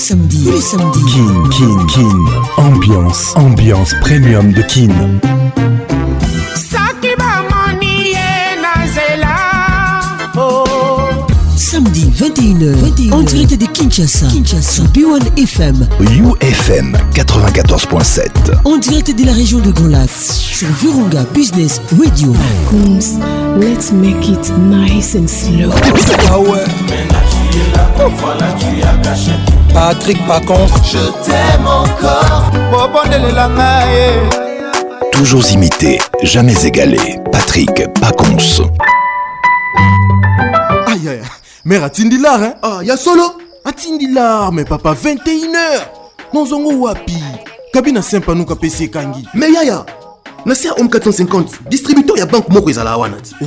Samedi, Kin, Kin, Kin. Ambiance, ambiance premium de Kin. Oh. Samedi 21h, 21h, en direct de Kinshasa, Kinshasa, B1 FM, UFM 94.7, en direct de la région de Grand sur Virunga Business Radio. Let's make it nice and slow. Ah tu es là, oh. voilà tu as caché Patrick Pacons Je t'aime encore eh. Toujours imité, jamais égalé Patrick Pacons Aïe aïe, mère atindilar hein Ah, y'a solo atindilar mais papa 21h nozongo wapi kabina sempa nuka pesi ekangi me yaya nasia Om 450 distributeur à banque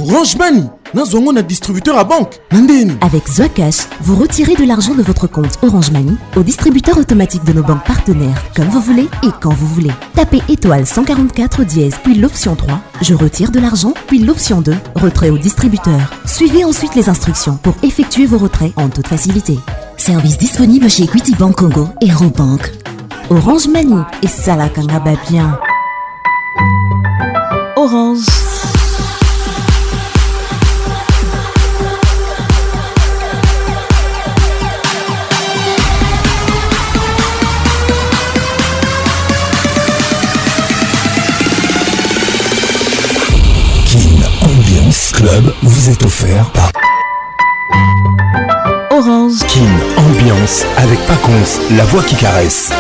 orange mani nazwa na distributeur à banque. na avec Zocash, vous retirez de l'argent de votre compte orange mani au distributeur automatique de nos banques partenaires comme vous voulez et quand vous voulez tapez étoile 144 dièse puis l'option 3 je retire de l'argent puis l'option 2 retrait au distributeur suivez ensuite les instructions pour effectuer vos retraits en toute facilité service disponible chez Equity Bank Congo et Robank Orange Mani et Salakanga bien. Orange. Ambiance Club vous est offert par Orange. Kin Ambiance avec Paconce, la voix qui caresse.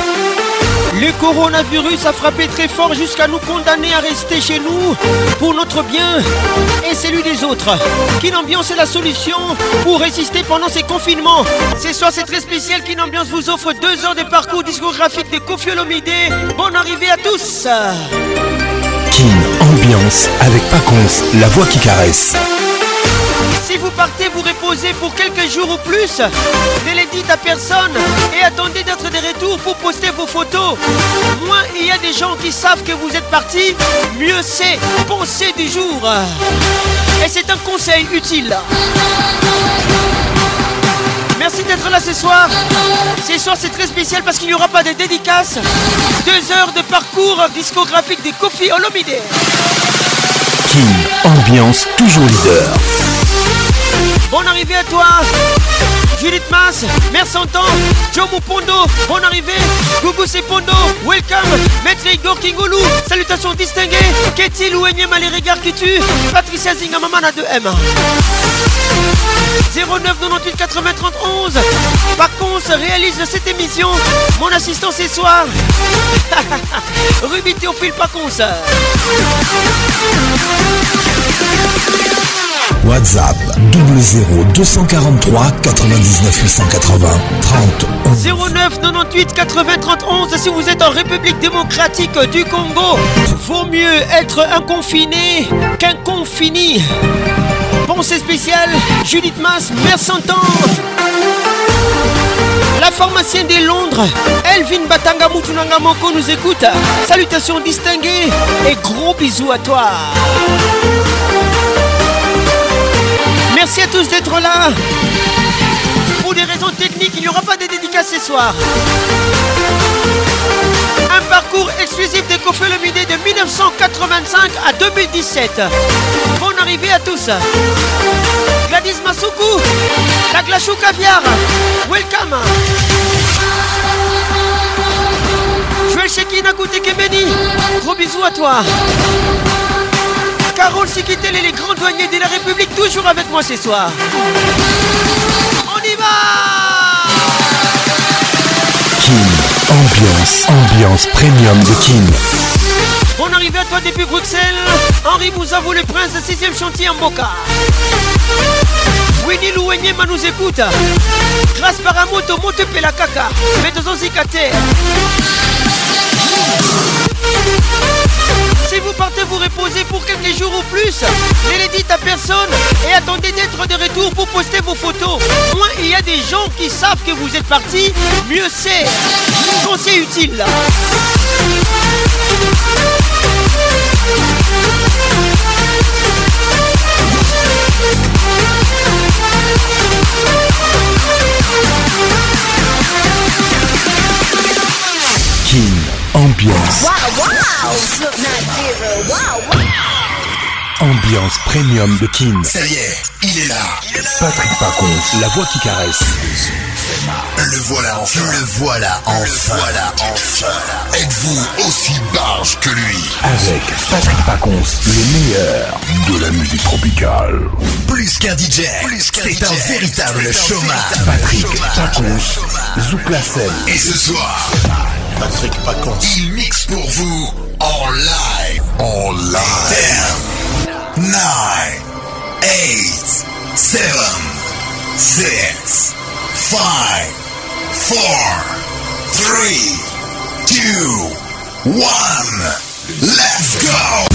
Le coronavirus a frappé très fort jusqu'à nous condamner à rester chez nous pour notre bien et celui des autres. Kin Ambiance est la solution pour résister pendant ces confinements. C'est soir, c'est très spécial. Kin Ambiance vous offre deux heures de parcours discographique de Kofi Bonne arrivée à tous. Kin Ambiance avec Paconce, la voix qui caresse. Si vous partez vous reposez pour quelques jours ou plus, ne les dites à personne et attendez d'être de retour pour poster vos photos. Moins il y a des gens qui savent que vous êtes parti, mieux c'est. penser du jour. Et c'est un conseil utile. Merci d'être là ce soir. Ce soir c'est très spécial parce qu'il n'y aura pas de dédicaces. Deux heures de parcours discographique des Kofi Olomide. King, ambiance toujours leader. Bon arrivée à toi. Judith Mas, Mère Santan, Jomo Pondo, bonne arrivée. Gougou Pondo, welcome. Maître Igor Kingolou, salutations distinguées. Ketty à les regards qui tuent. Patricia Zinga, à de M. 09 98 80 31 réalise cette émission. Mon assistant c'est soir. Ruby Théophile Pacons. WhatsApp 00243 243 99 880 30 09 98 80 31 si vous êtes en République démocratique du Congo vaut mieux être un confiné qu'un confini pensée spéciale Judith Mas Mercentan la pharmacienne de Londres, Elvin Batanga nous écoute. Salutations distinguées et gros bisous à toi. Merci à tous d'être là. Pour des raisons techniques, il n'y aura pas de dédicace ce soir. Un parcours exclusif des le midi de 1985 à 2017. Bonne arrivée à tous. Gladys Masuku, glachou Caviar, welcome. Joël Akute Koutekemeni, gros bisous à toi. Carole Sikitel et les grands douaniers de la République, toujours avec moi ce soir. On y va Kim ambiance, ambiance premium de Kim. On arrive à toi depuis Bruxelles. Henri vous avoue le prince, 6 sixième chantier en Boca. Winnie ma nous écoute. Grâce par un moto, monte la caca. Mais dans un si vous partez vous reposer pour quelques jours ou plus. Ne les dites à personne et attendez d'être de retour pour poster vos photos. Moins il y a des gens qui savent que vous êtes parti, mieux c'est. Conseil utile. Ambiance. Wow, wow. Ambiance premium de King. Ça y est, il est là. Patrick Paconce, la voix qui caresse. Le voilà enfin. Le voilà enfin. Le voilà enfin. Êtes-vous aussi barge que lui Avec Patrick Paconce, le meilleur de la musique tropicale. Plus qu'un DJ, c'est un véritable chômage. Patrick Paconce, Zouk la Et ce soir. Patrick Pacons. Il mixe pour vous en live. En live. 10, 9, 8, 7, 6, 5, 4, 3, 2, 1. Let's go!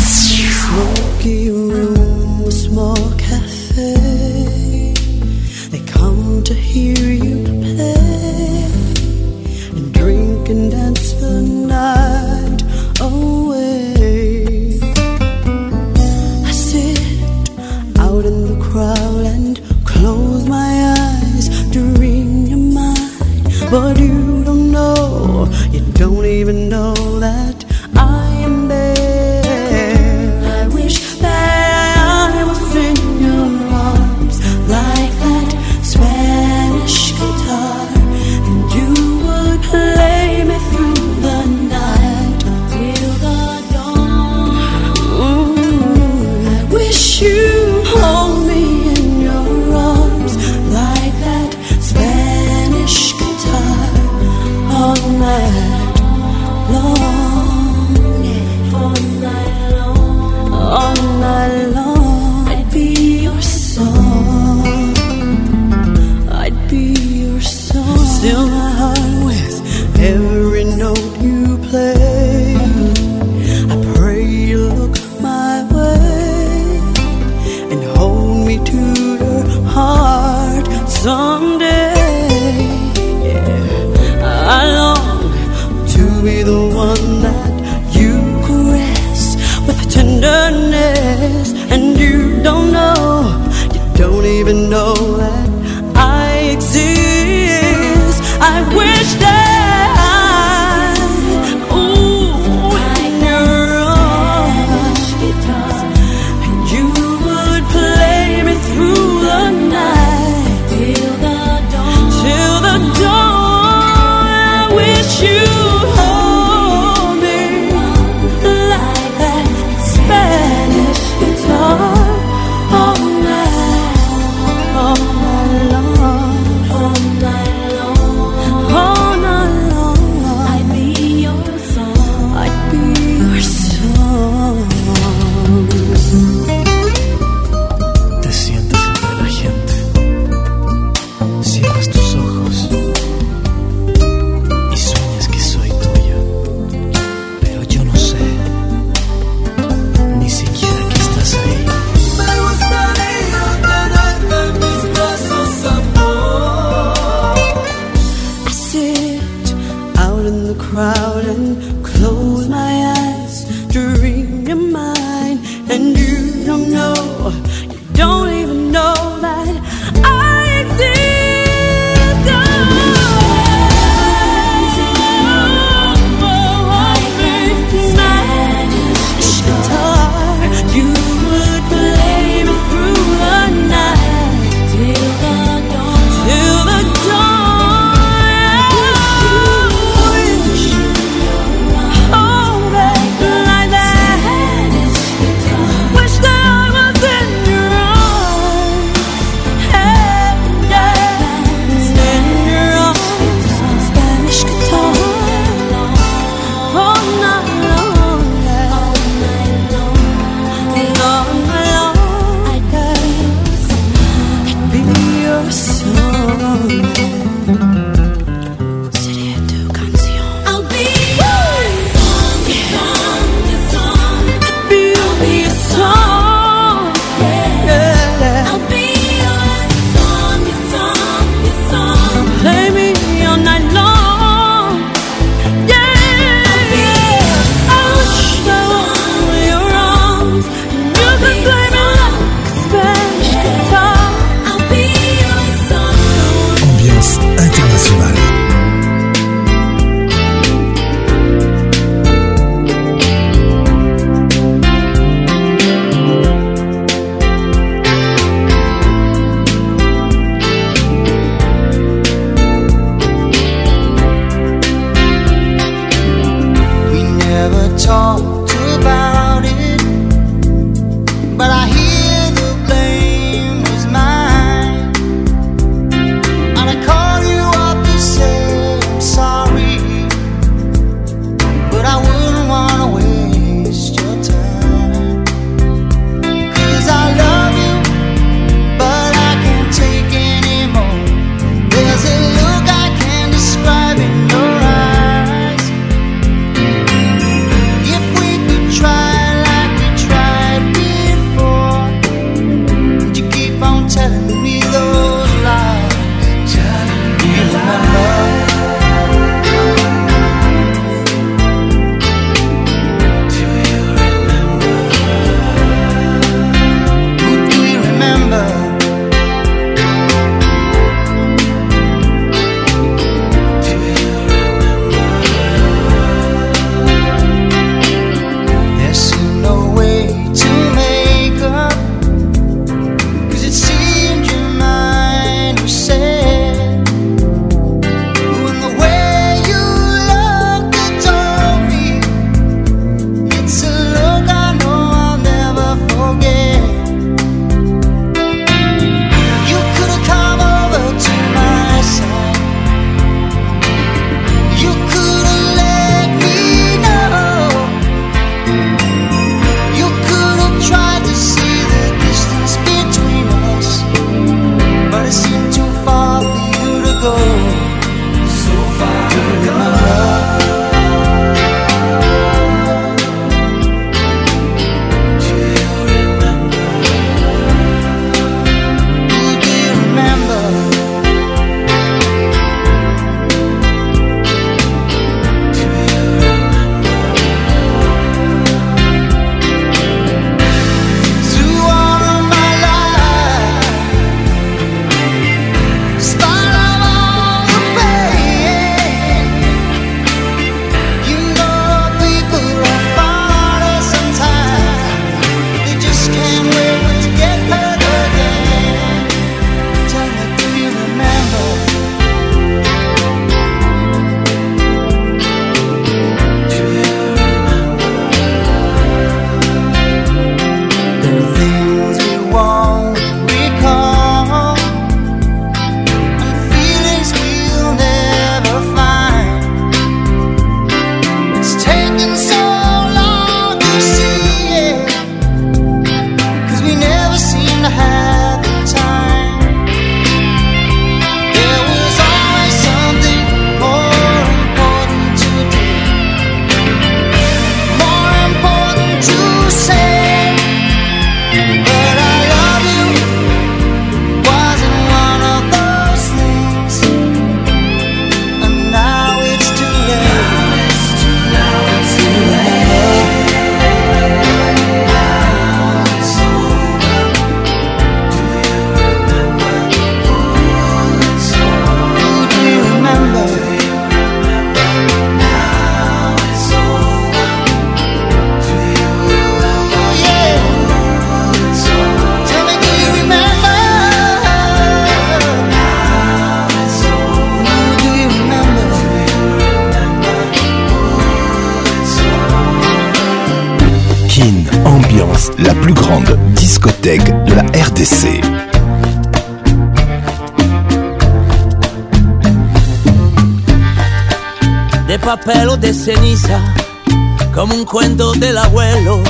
cuento del abuelo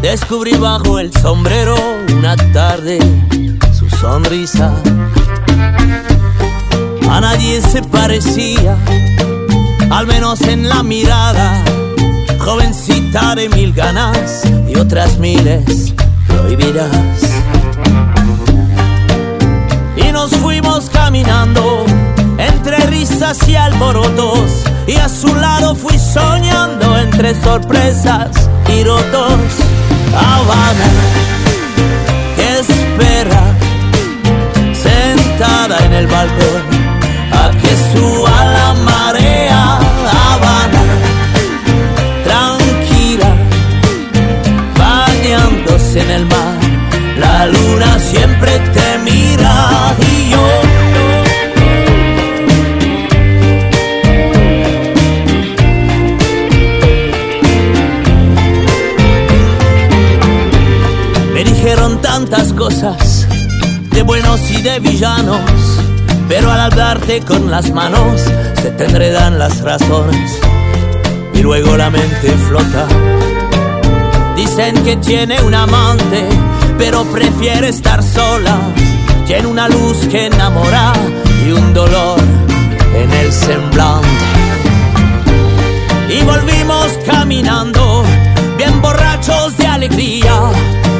descubrí bajo el sombrero una tarde su sonrisa. A nadie se parecía, al menos en la mirada. Jovencita de mil ganas y otras miles prohibidas. Y nos fuimos caminando entre risas y alborotos. Y a su lado fui soñando tres sorpresas, tiro dos, Habana, que espera, sentada en el balcón villanos, pero al hablarte con las manos se te enredan las razones y luego la mente flota. Dicen que tiene un amante, pero prefiere estar sola. Tiene una luz que enamora y un dolor en el semblante. Y volvimos caminando, bien borrachos de alegría,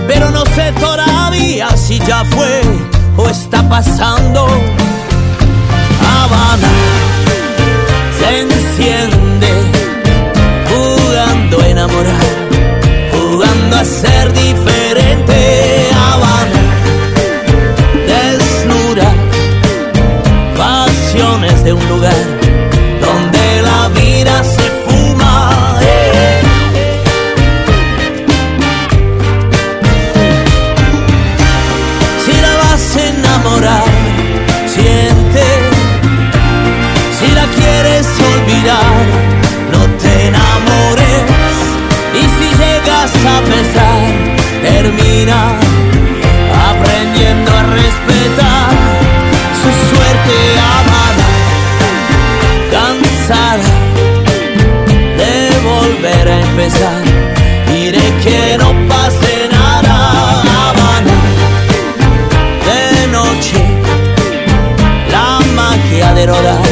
pero no sé todavía si ya fue o está pasando. Habana se enciende jugando a enamorar, jugando a ser diferente. Para empezar diré que no pase nada. de noche, la magia de rodar.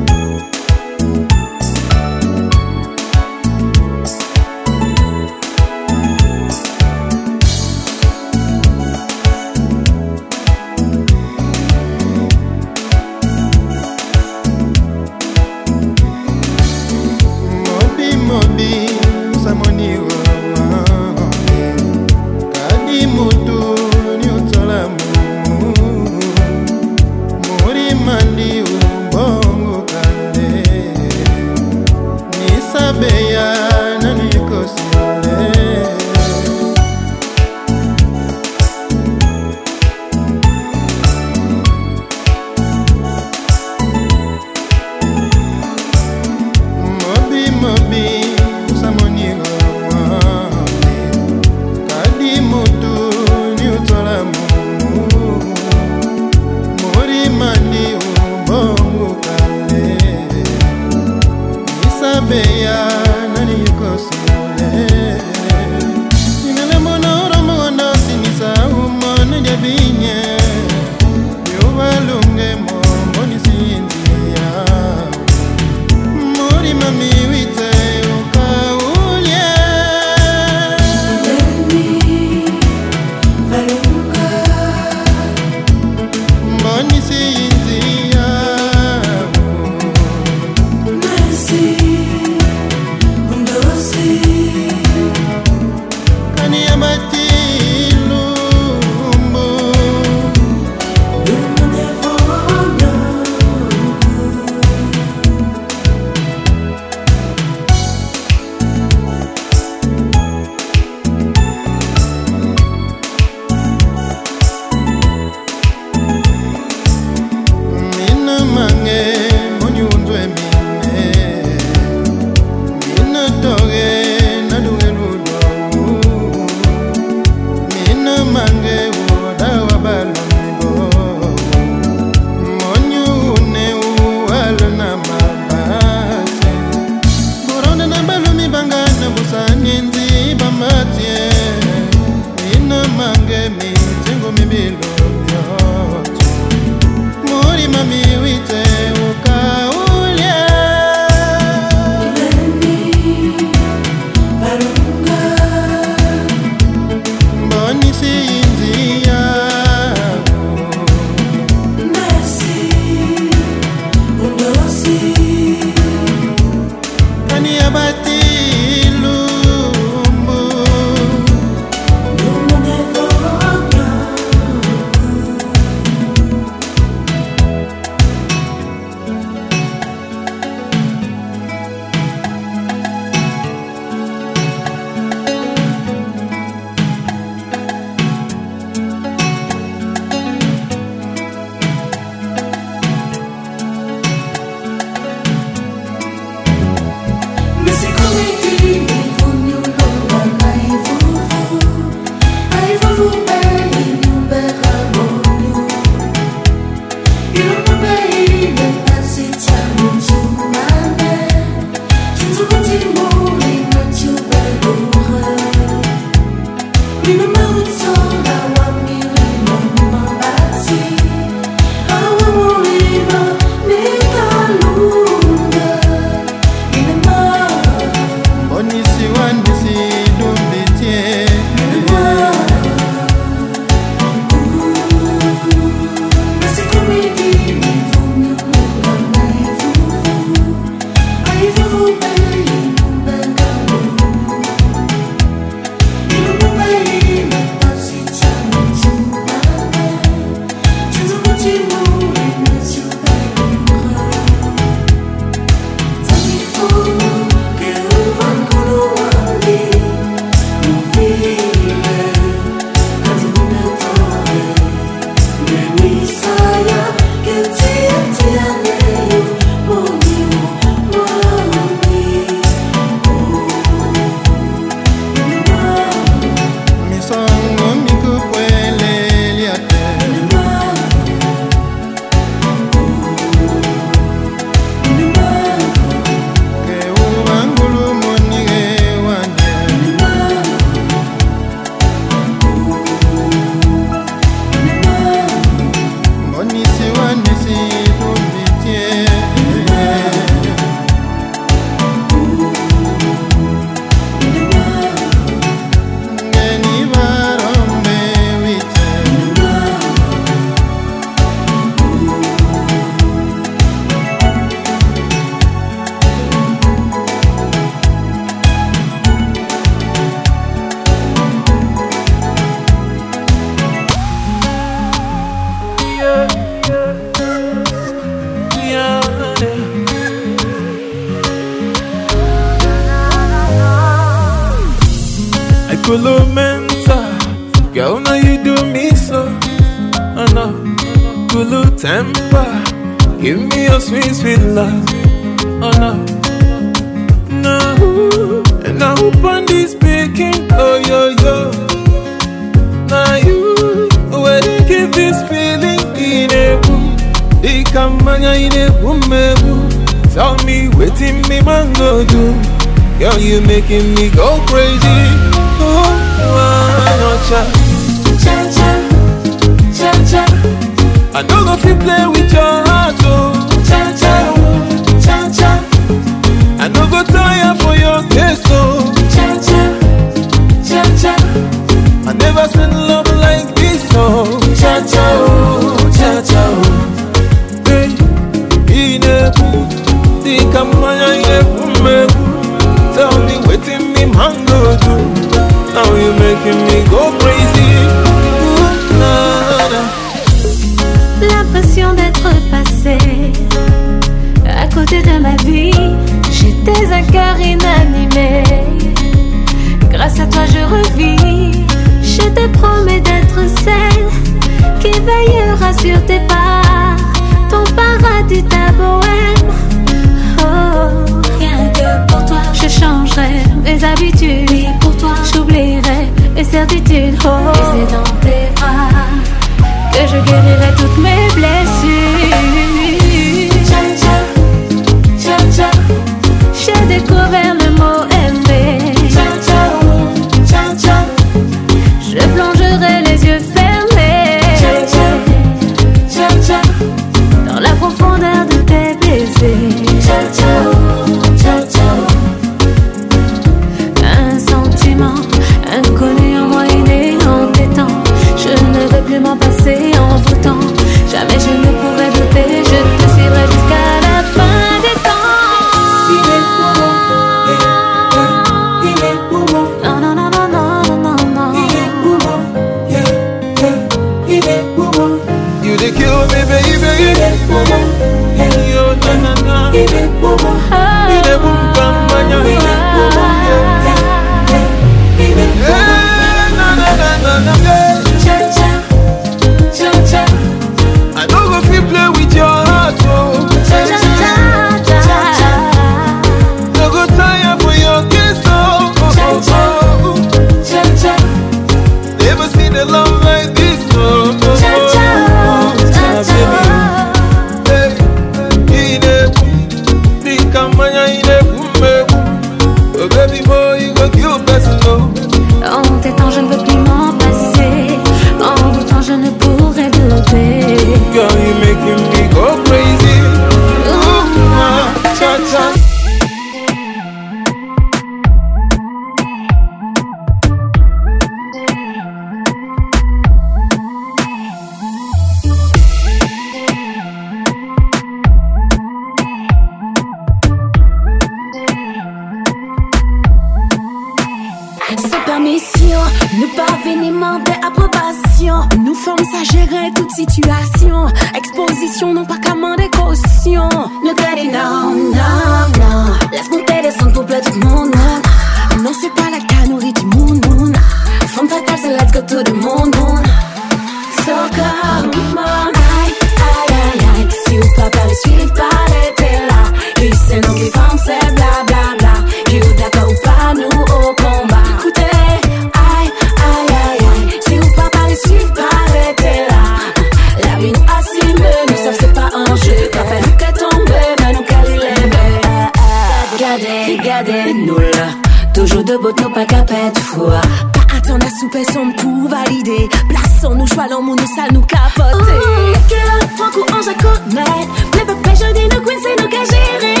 paix sans tout valider. plaçons nous, choix dans ça nous capote. Oh, Franco, nos c'est nous gérer.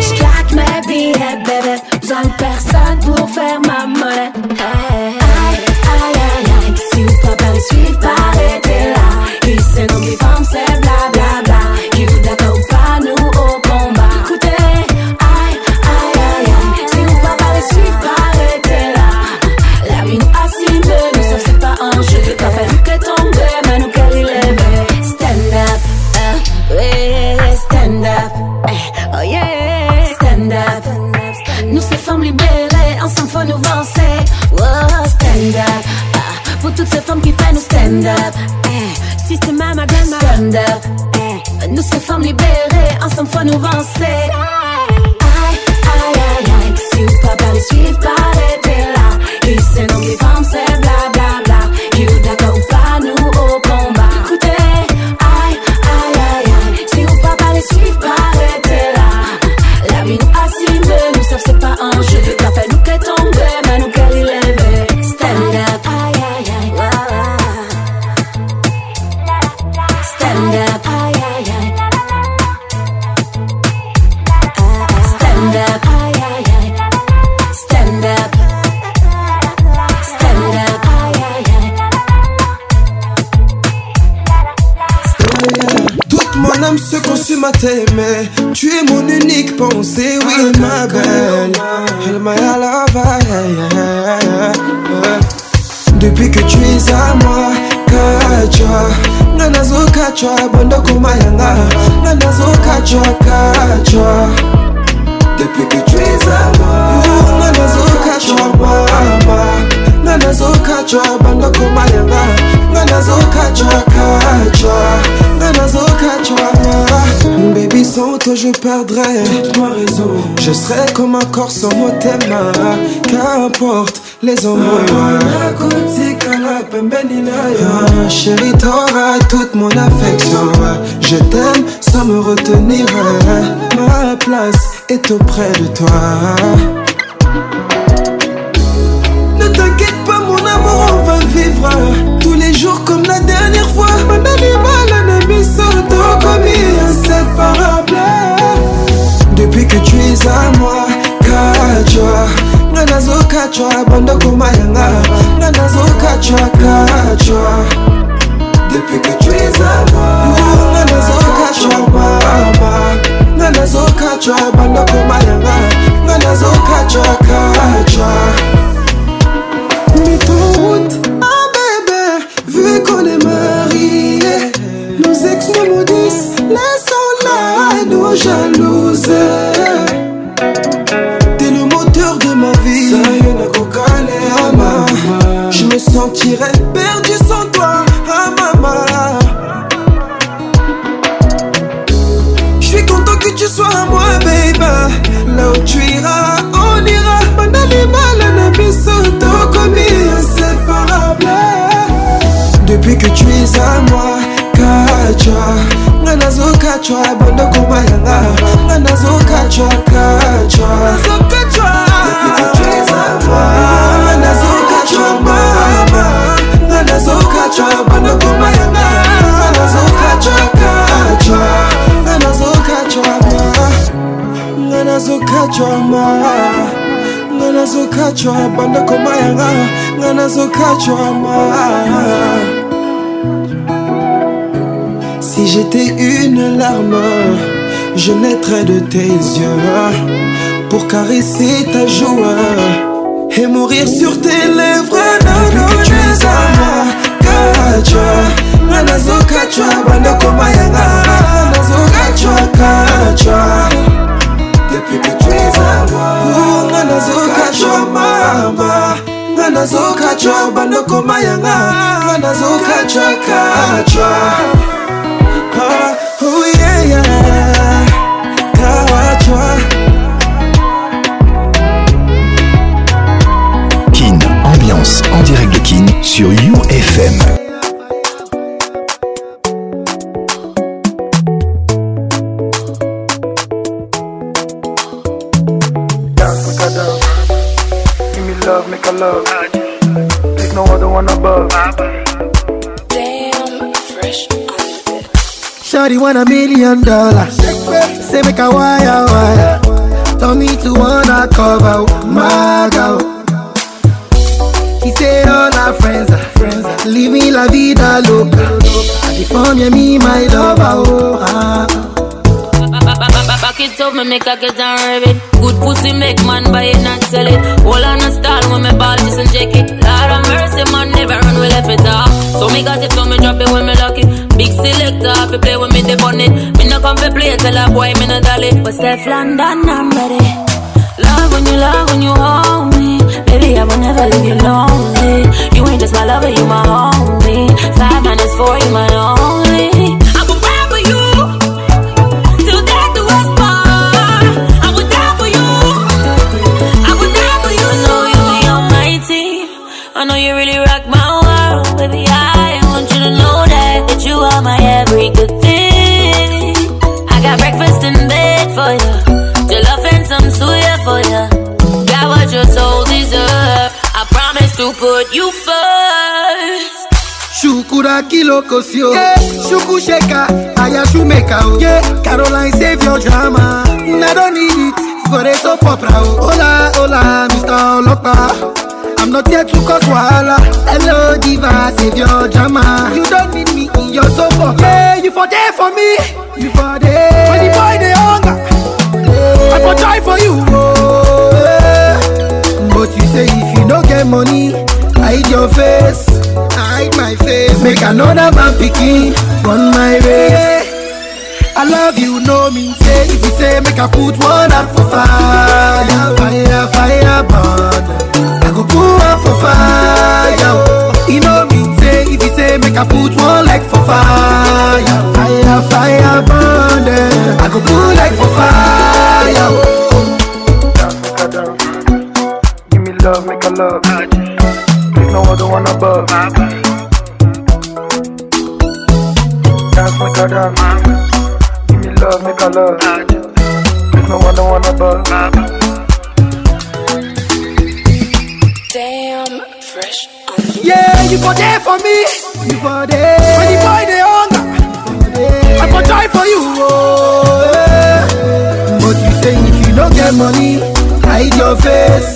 J'claque ma bébé. Besoin personne pour faire ma monnaie. Stand up, eh. Sister, mama, grandma. Stand up, eh. Nous sommes femmes libérées, ensemble faut nous vencer. Aïe, aïe, aïe, aïe. Si vous pas les suivre, pas les là. Ils se nomment les femmes, dois t'aimer. Tu es mon unique pensée, oui, ah, ma belle. Elle m'a Depuis que tu es à moi, kacha. Nana zo kacha, banda kuma yanga. Nana zo kacha, kacha. Depuis que tu es à moi, ah, nana zo kacha, mama. Baby sans toi je perdrai Je serai comme un corps sans mot Qu'importe les hommes ah, Chérie t'auras toute mon affection Je t'aime sans me retenir Ma place est auprès de toi Ne t'inquiète amour on va vivre Tous les jours comme la dernière fois Mon Manani balana bisoto Comme inséparable Depuis que tu es à moi Kachwa Nga nazo kachwa koma yanga, Nga nazo Depuis que tu es à moi Nga nazo kachwa mama Nga nazo kachwa route Ah bébé, vu qu'on est mariés Nos ex nous maudissent, laissons là nos jalouses T'es le moteur de ma vie Ça y est, Je me sentirais kacwa nga nazokacwa bondokoma yanga nga nazokacwa kacwa nga nazokacwa mama nga nazokacwa bondokoma yanga nga nazokacwa kacwa nga nazokacwa ma nga nazokacwa ma nga nazokacwa bondokoma yanga nga nazokacwa ma Si j'étais une larme, je naîtrais de tes yeux pour caresser ta joue et mourir sur tes lèvres. Depuis que tu es à moi, Kachwa, Nanazo Kachwa, Bando Komayanga, Nanazo Kachwa, Depuis que tu es à moi, Nanazo Kachwa, Mama, Nanazo Kachwa, Bando Komayanga, Nanazo Kachwa, Kin, ambiance en direct de Kin sur UFM. Give me love, make a love. Shawty want a million dollars. Say make a wire wire. Tell me to wanna cover my girl. He said all our friends are friends. Living la vida loca. phone yeah me my lover. Oh, ah. Back it up, me make a get and rev it. Good pussy make man buy it and sell it. Hold on a stall when me ball just inject it. I got it, me drop it when me lucky. Big selector, if you play with me, they on it. Me no come for play, tell a boy, me no dolly. But Steph London, I'm ready. Love when you love, when you hold me. Baby, I will never leave you lonely. You ain't just my lover, you my homie. Five minus four, you my only. baki lokosi o yeah. shuku sheka ayashumeka o yeah. caroline save your drama na don need it for a soap opera o hola hola mr ọlọpàá. I'm not here to cause wahala. Hello, diva, save your drama. You don't need me in your sofa. Yeah, you for there for me. You for there. For the boy, the hunger. Yeah. I for try for you. Oh, yeah. But you say if you don't get money, I hide your face. hide my face. Make another man picking on my way. I love you, no mean say. If you say, make I put one up for fire, fire, fire, burn. I go put one for fire. You oh. know me. say. If you say, make I put one like for fire, fire, fire, burn. Eh. I go put like for fire. Oh. Give me love, make a love. Take no other one above. Instagram. Give me love, make a love. Make no one, wanna above. Damn, fresh. Yeah, you for there for me. You for there. When the boy they hunger, I go die for you. Oh, yeah. But you say if you don't get money, hide your face.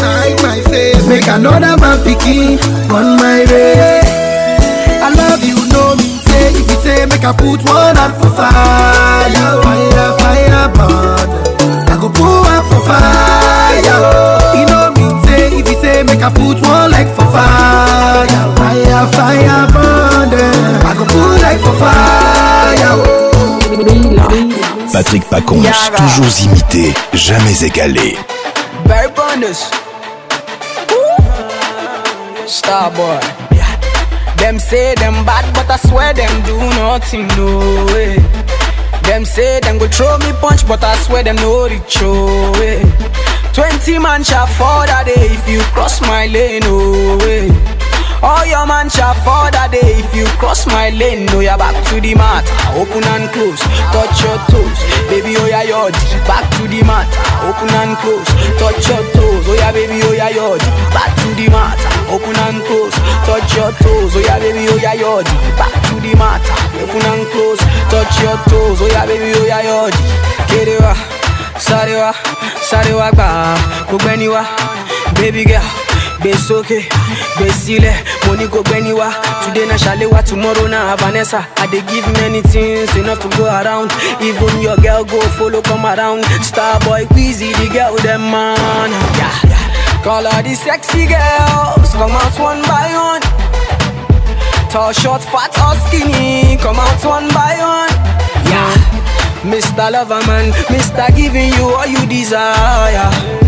Hide my face. Make another man picking on my way. I love you. say make I put one hand for fire, fire, fire burn. I go put one for fire. You know me say if you say make I put one leg for fire, fire, fire burn. I go put leg for fire. Patrick Pacons, toujours imité, jamais égalé. Barry Bonus. Starboy. Them say them bad, but I swear them do nothing, no way. Them say them go throw me punch, but I swear them no reach, oh eh. Twenty man shall fall that day if you cross my lane, Oh, way. Eh. All your man shall for that day If you cross my lane, no, you're back to the mat Open and close, touch your toes Baby, oh yeah, yod, back to the mat Open and close, touch your toes Oh yeah, baby, oh yeah, yod, back to the mat Open and close, touch your toes Oh yeah, baby, oh yeah, yod, back to the mat Open and close, touch your toes Oh yeah, baby, oh yeah, yod Get it sorry wa, sorry wa, ba Baby girl Besoke, besile, mo go kò today na ṣàléwá tomorrow na Vanessa I dey give many things enough to go around even your girl go follow come around star boy Quizzy the girl dem man. Yeah, yeah. Call all the sexy girls come out one by one tall short fat or skinny come out one by one. Yeah, Mr. Loverman, Mr. Giving you all you desire.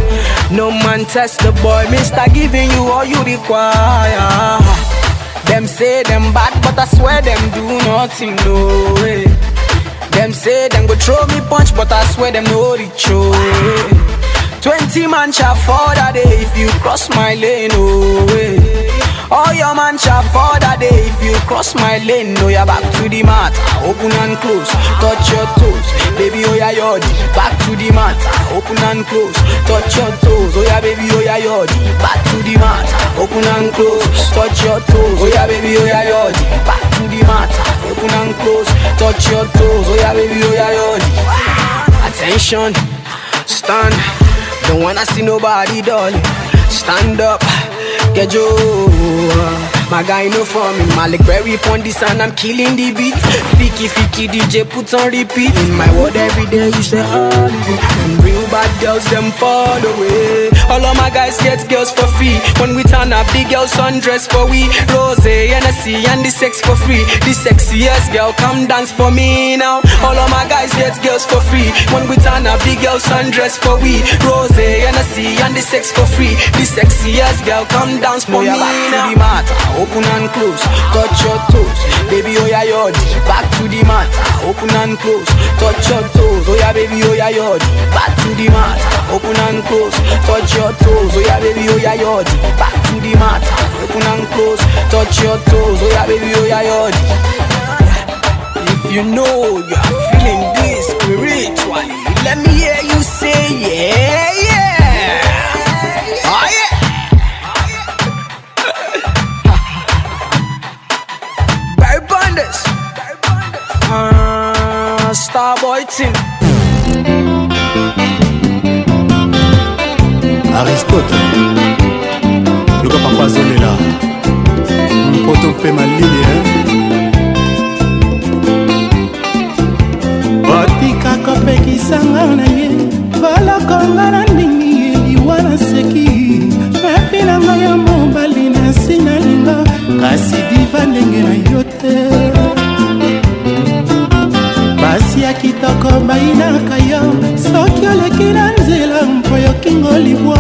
No man test the boy, mister giving you all you require. Them say them bad, but I swear them do nothing, no way. Them say them go throw me punch, but I swear them no reach, way. Twenty man shall fall that day if you cross my lane, no way. All your man shall for that day If you cross my lane, no, you're back to the mat Open and close, touch your toes Baby, oh yeah, yodi, back to the mat Open and close, touch your toes Oh yeah, baby, oh yeah, yodi, back to the mat Open and close, touch your toes Oh yeah, baby, oh yeah, yodi, back to the mat Open and close, touch your toes Oh yeah, baby, oh yeah, yodi Attention, stand Don't wanna see nobody, darling Stand up you. My guy no forming Malik Berry upon this and I'm killing the beat Fiki Fiki DJ put on repeat In my world every day you say I'm real bad girls, them fall away. All of my guys get girls for free. When we turn up, the girls undress for we. Rose, Hennessy, and the sex for free. The sexiest girl, come dance for me now. All of my guys get girls for free. When we turn up, the girls undress for we. Rose, Hennessy, and the sex for free. The sexiest girl, come dance for me now. Back to the matter, open and close. Touch your toes, baby, oh yeah, yod. Back to the matter, open and close. Touch your toes, oh yeah, baby, oh yeah, yod. Back to the the mat, open and close, touch your toes, oh yeah baby, oh yeah yodi. Back to the mat, open and close, touch your toes, oh yeah baby, oh yeah yodi. If you know you are feeling this spiritually, let me hear you say yeah, yeah. Oh yeah. Barry ah, Starboy Team. aristote luka papa azolela mpoto mpe malili otika kopekisanga na ye balokonga na ndingi ye liwa na seki nafinanga ya mobali na nsi na linga kasi diva ndenge na yo te kitoko bayinaka yo soki oleki na nzela mpo yokingo libwa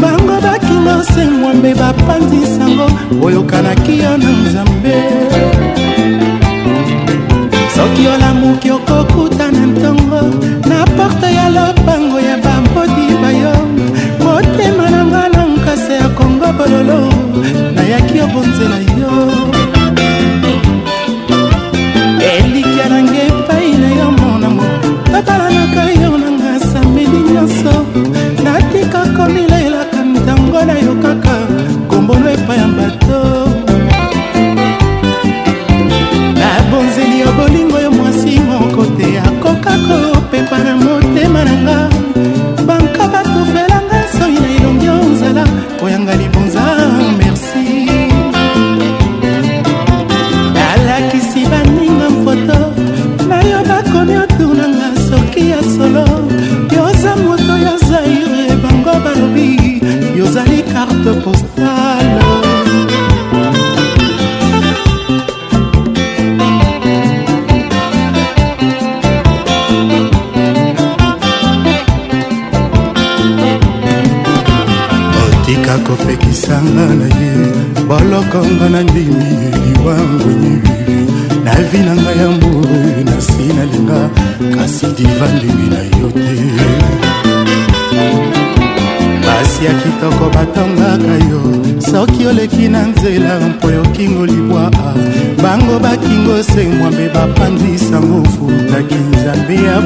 bango bakingo sengwambe bapanzisango oyokanaki yo na nzambe soki olamuki okokuta na ntongo na porte ya lopango ya babodi bayo motema na nga na nkasi ya kongo bololo nayaki obonzela yo natalanaka yo nanga samedi nyonso natika komilela ntango nayokaka kombono epai ya bato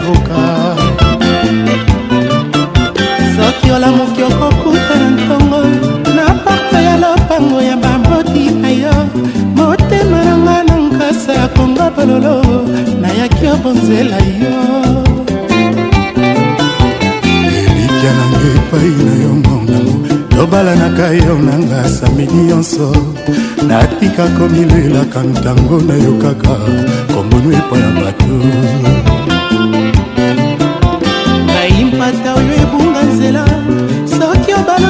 eruka soki olamuki okokuta na ntongo na porte ya lopango ya bamboti na yo motema nanga na nkasa ya kongo bololo nayaki obonzela yo elikya nanga epai na yo monamo lobalanaka yo nanga samili nyonso natikako milelaka ntango nayokaka kombonu epai ya bato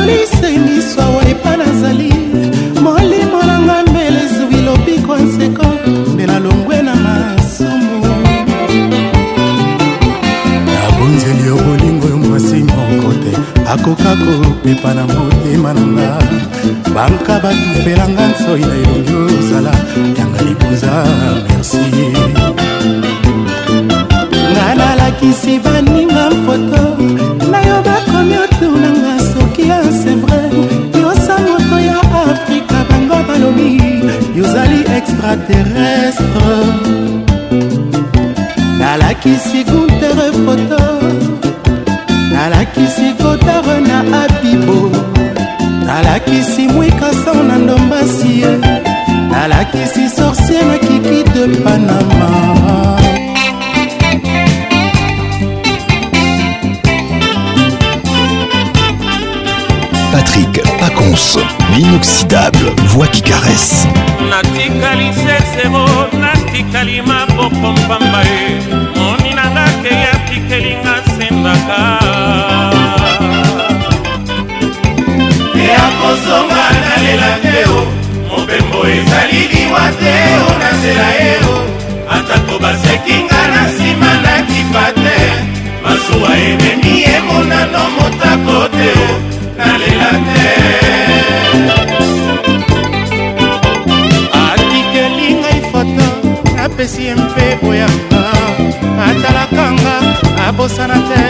misengiso awa epa nazali molimo na nga mbele ezwi lobiko nseko mpe nalongwe na masumu nabonzeli yo bolingo yo mwasi moko te akoka kopepa na motema na nga banka batufelanga nsoi na elongi ozala yanga libuza merci nga nalakisi bani extraterrestre nalakisi guntere foto nalakisi kotare na abibo nalakisi mwikasan na ndombasi ye nalakisi sorcier na kiki de panama l'inoxydable voix qui caresse natikali sesero natikali maboko mpamba ye moni nanga te yapikelinga sendaka eyakozonga nalela te o mobembo ezali liwa te o nazela ye o atako basekinga na nsima nakipa te masuwa ememi emonano motako te o nalela te atikeli ngai foto apesi ye mpe oyanga atalakanga abosana te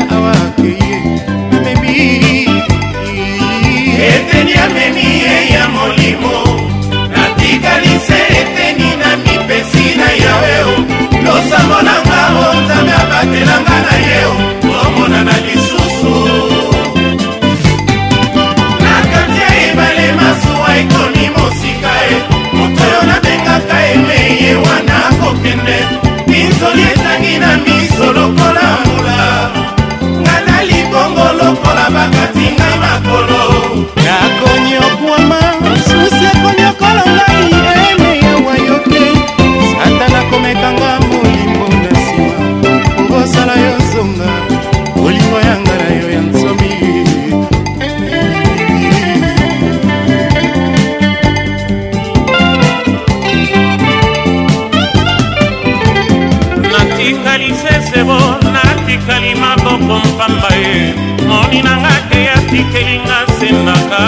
mokili nanga ke atikelinga sendaka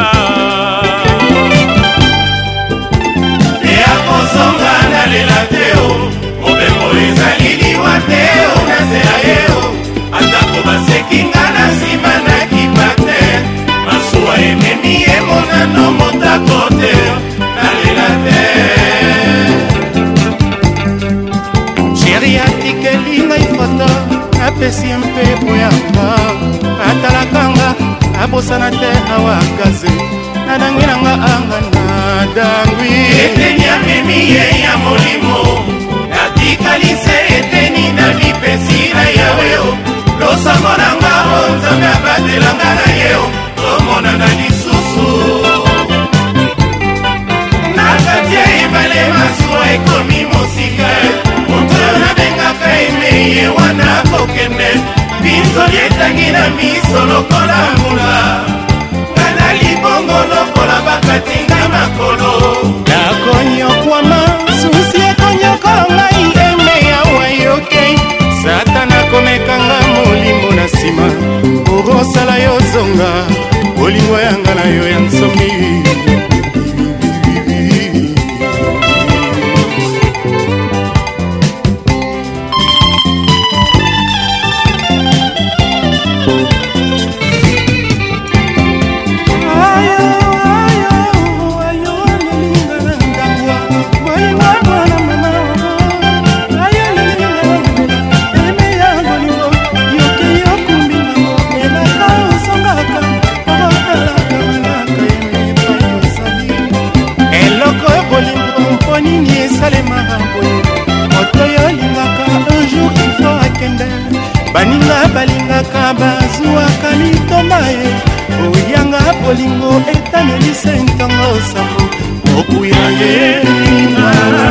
eya kosonga nalela te o mobembo ezali liwa te o nasela ye o atako basekinga na nsima nakipa te masuwa ememi emonano motako te nalela te sheri atikelingai foto apesi mpe boyaka nabosana te awakaze nadangi nanga anga nadangwi eteni amemi ye ya molimo natikali se eteni na lipesi na yaweo losango nanga o nzambe abatelanga na yeo tomonana lisusu na kati ya ebale masuwa ekomi mosika moto oyo nabengaka eme ye wana kokende binzoli etangi na miso lokola mula nga na libongo lokola bakatinga makolo nakonyokwama susi ekonyoko ngai eme yawa yoke satana komekanga molimo na nsima orosala yozonga bolingo yanga na yo ya nsomi nakanisa ntango sambo okuya ye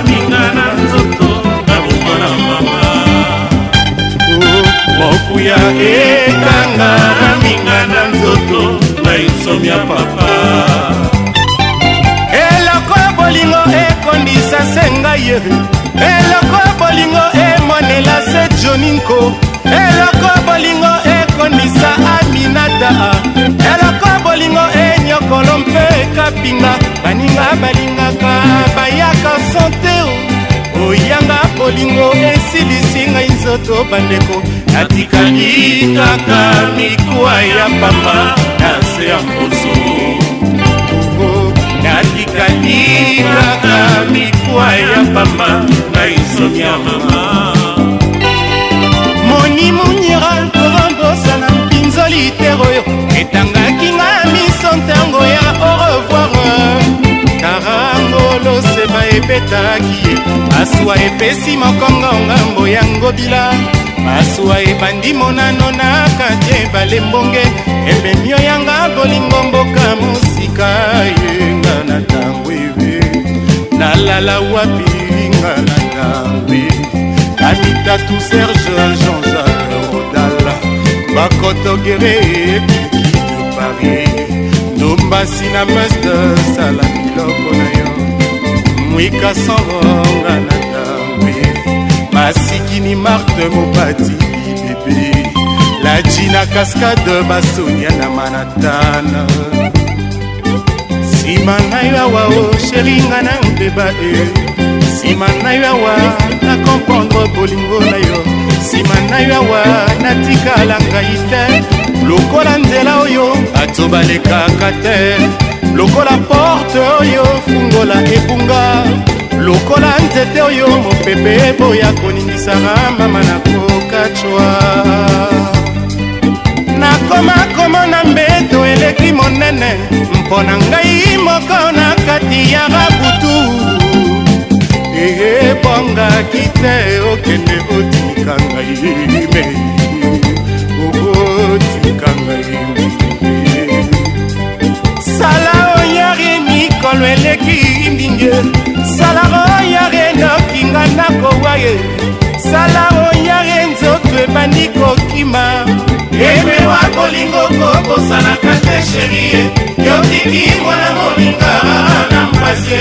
minga na nzoto na bongo na mama okuya ekanga na minga na nzoto na insomi ya papa eloko bolingo ekondisa se ngai ye eloko bolingo emonela se joninko eloko bolingo ekondisa aminata eloko bapinga baninga balingaka bayaka santeo oyanga bolingo esilisi ngai nzoto bandeko natikali kaka mikwa ya pamba na se ya mposo natikali kaka mikwa ya pamba ngai nzomi ya mama moni munyera korambosa na mpinzoli tero oyo etangaki nga miso ntango ya karangolo seba ebetaki ye masuwa epesi mokongo ngambo ya ngobila masuwa ebandi monano na kati ebale mbonge ememio eh yanga bolingo mboka mosika yenga na ntango ebe nalala wapi nga na ntango kanita tu serge jean-jacques rodala bakotogere ekiki de paris lumbasi na meste sala biloko na yo mwika sangonga na ntambe masikini marte mopati bebe laji na kaskade basonia na manatana nsima na yo awa o oh, sheringa na mbeba e eh. nsima na yo awa na komprendre bolingo na yo nsima na yo awa natikala ngai te lokola nzela oyo bato balekaka te lokola porte oyo fungola ebunga lokola nzete oyo mopepe eboya koningisaka mama na kokacwa nakoma komona mbeto eleki monene mpo na ngai moko na kati ya rabutu eyebongaki te okende otika ngai mei sala oyare mikolo eleki ndinge sala oyare nokinga nakowa ye sala oyare nzoto ebandi kokima emewa kolingo kokosanaka te sherie yokiki mwana moninga na mpasi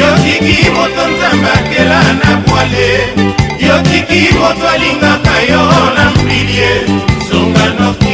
yokiki moto nzambe akela na bwale yokiki moto alingaka yo na mbilie zonga noki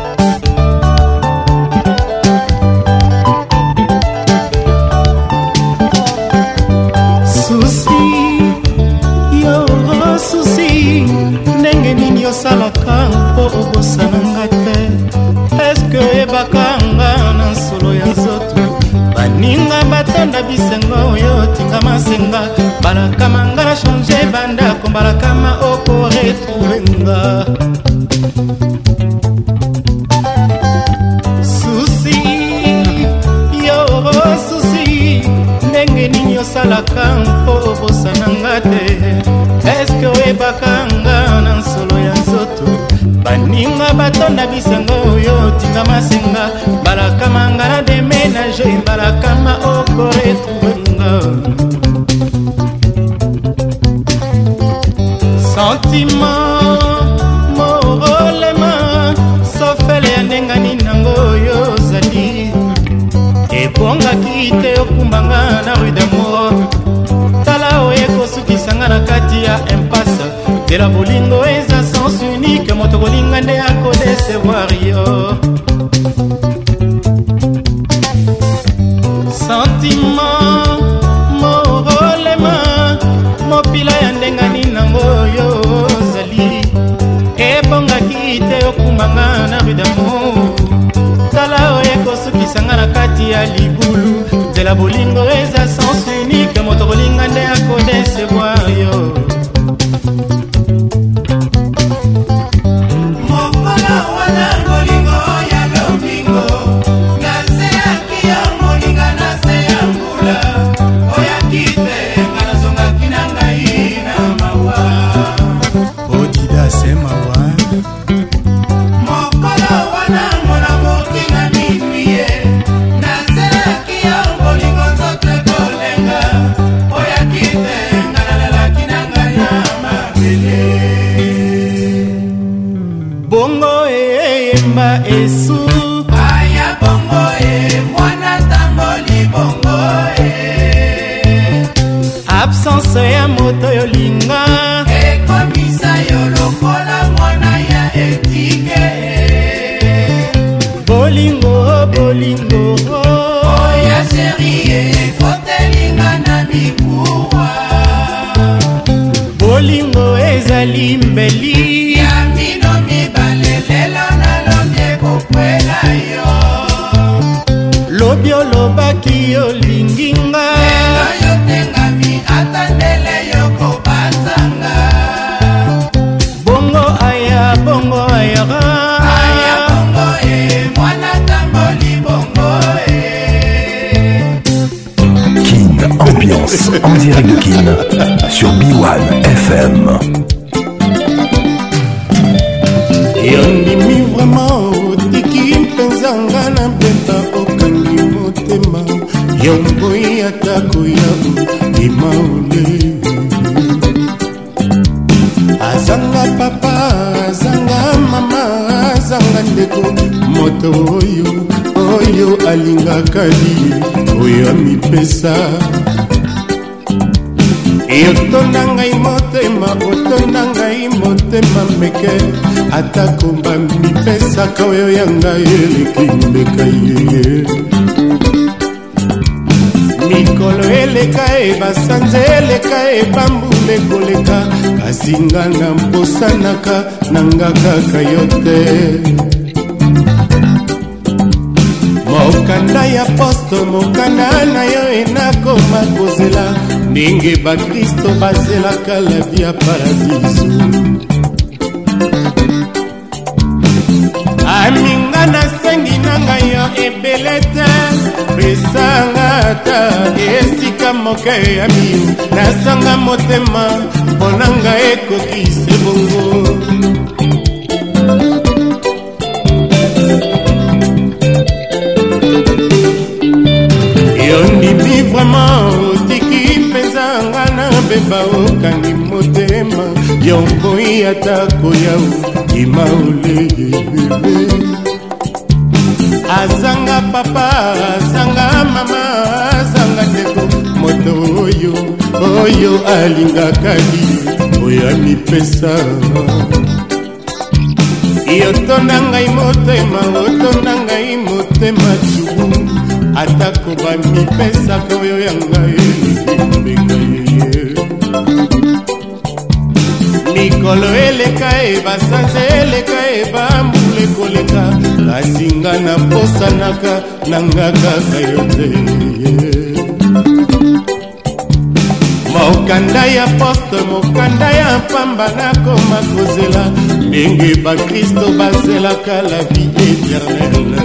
basusi ndenge nini osalaka mpo obosana nga te eske oyebaka nga na nsolo ya nzoto baninga batanda bisengo oyo tinga masenga balakama nga na change bandako balakama okoretrouve nga susi yo susi ndenge nini osalaka mpo obosana nga te oyebaka nga na nsolo ya nzoto baninga batonda bisengo oyo tinga masenga mbalakama nga na deménage mbalakama okoretrouvenga sentima morolema sofele ya ndengani nango oyo ozali ebongaki te lelo bolingo eza sens unique moto kolinga nde akodesevoir yo santima morolema mopila ya ndengani nango oyo ozali ebongaki te okumanga na rudamour tala oyo ekosukisanga na kati ya libulu nzela bolingo eza sens unique moto kolinga nde akodesevoir yo atako bamipesaka oyo ya ngai eleki mbeka ye mikolo eleka e basanza eleka e bambula ekoleka kasi nga na mposanaka na nga kaka yo te mokanda ya posto mokanda na yo enakoma kozela ndenge bakristo bazelaka la via paradiso baninga nasengi na ngai yo ebele te pesanga ata esika moke ya mio nasanga motema mpona ngai ekoki sebongo yo ndimi vraimen otiki mpenzanga na beba okani yongoi atako yau kima olebebebe azanga papa azanga mama azanga ndeko moto oyo oyo alingaka li oyo amipesa yotonda ngai motema otonda ngai motema cubu atako bamipesaka oyo ya ngai mbenga yeye mikolo eleka ebasanza eleka ebambula ekoleka kasi nga naposanaka nanga kaka yo te mokanda ya poste mokanda ya pamba nakoma kozela ndenge bakristo bazelaka la vie éternele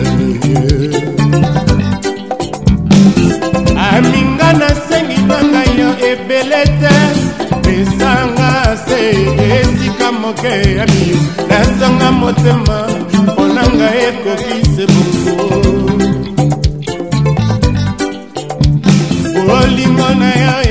aminga nasengi na ngai yo ebele te se esika moke ya mio nazanga motema mpona ngai ekoki se bongo bolingo na yo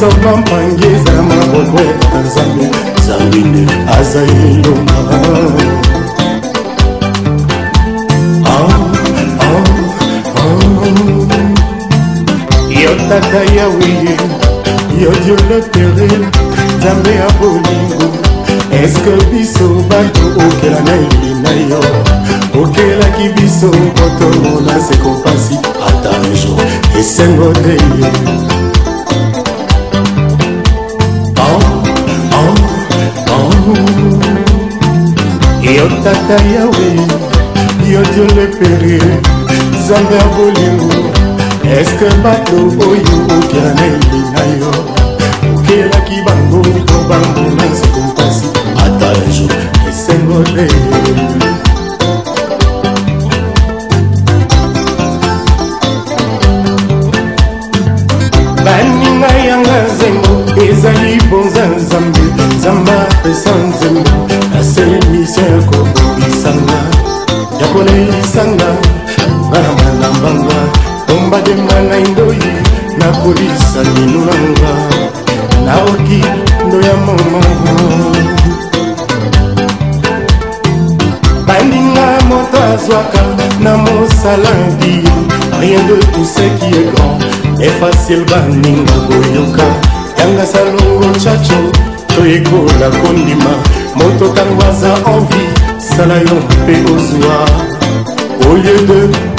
soma mpangi ezala maboko na nzambe zambinde aza elonga yo tata yawe yo dio le terrain nzambe ya bolingo eske biso bato okela na elina yo okelaki biso kotongo na sekopasi ata un jour esengo te ye yo tata yawe yo diole pere nzambe ya bolingo eske bato oyo okela na eli na yo okelaki bango mpo bango na nzoko mpasi ata ejo esengole baninga yanga nzengo ezali nakolisa lino nanga naoki ndo ya mama baninga moto azwaka na mosala di rien de touseki e grand efacile baninga koyoka yanga salongo chacho to ekola kondima moto ntango aza envi sala yo mpe ozwa au lieu de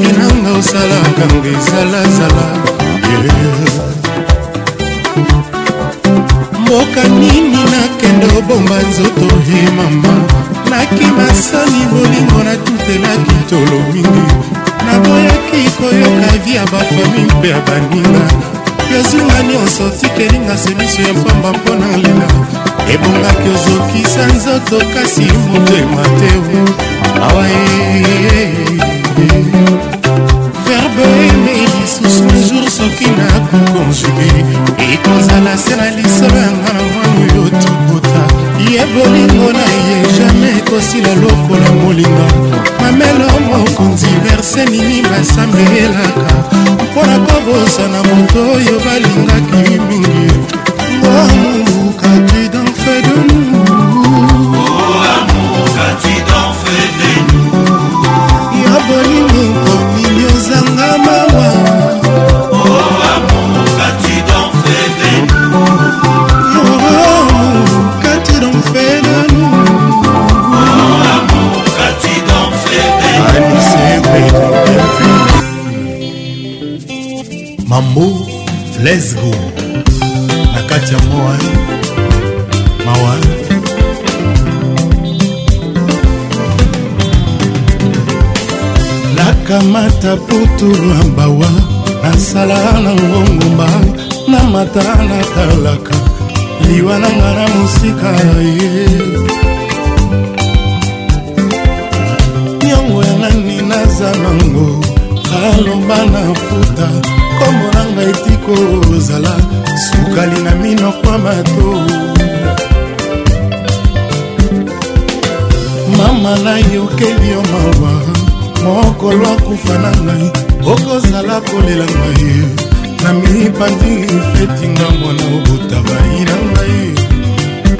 elanga osalaka ngo ezalazala mboka nini nakende obomba nzoto e mama nakimasani bolingo natutelaki tolo mingi naboyaki koyoka vi ya bafami mpe ya baninga yozinga nyonso tikelinga semiso ya pamba mpona lela ebongaki ozokisa nzoto kasi motema te awaye ya lokola molinga mamelo mokonzi verse nini basambelaka mpo na kobosa na moto oyo balingaka na bawa nasala na ngongomba na mata natalaka liwa na nga na mosika ye nyongo ya nani naza nango aloba na futa kombo na ngai etiko ozala sukali na minokwa mato mama nayokeli yo mawa mokolo akufa na ngai okozala kolela ngai na mipandi fetinga mwana obota bai na ngai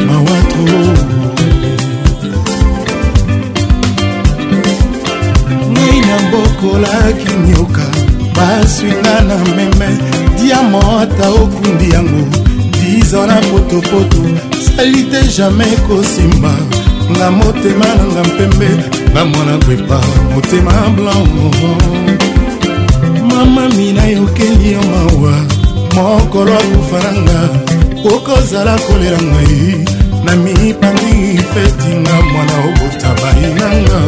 mawatro ngai na bokola kinioka baswinga na meme diamota okundi yango dizo na potopoto sali te jamai kosimba na motema nanga mpembe na mwana kwepa motema blanc mamami nayokeli yo mawa mokolo akufa nanga okozala kolela ngai na mipandi fetinga mwana obotabai nanga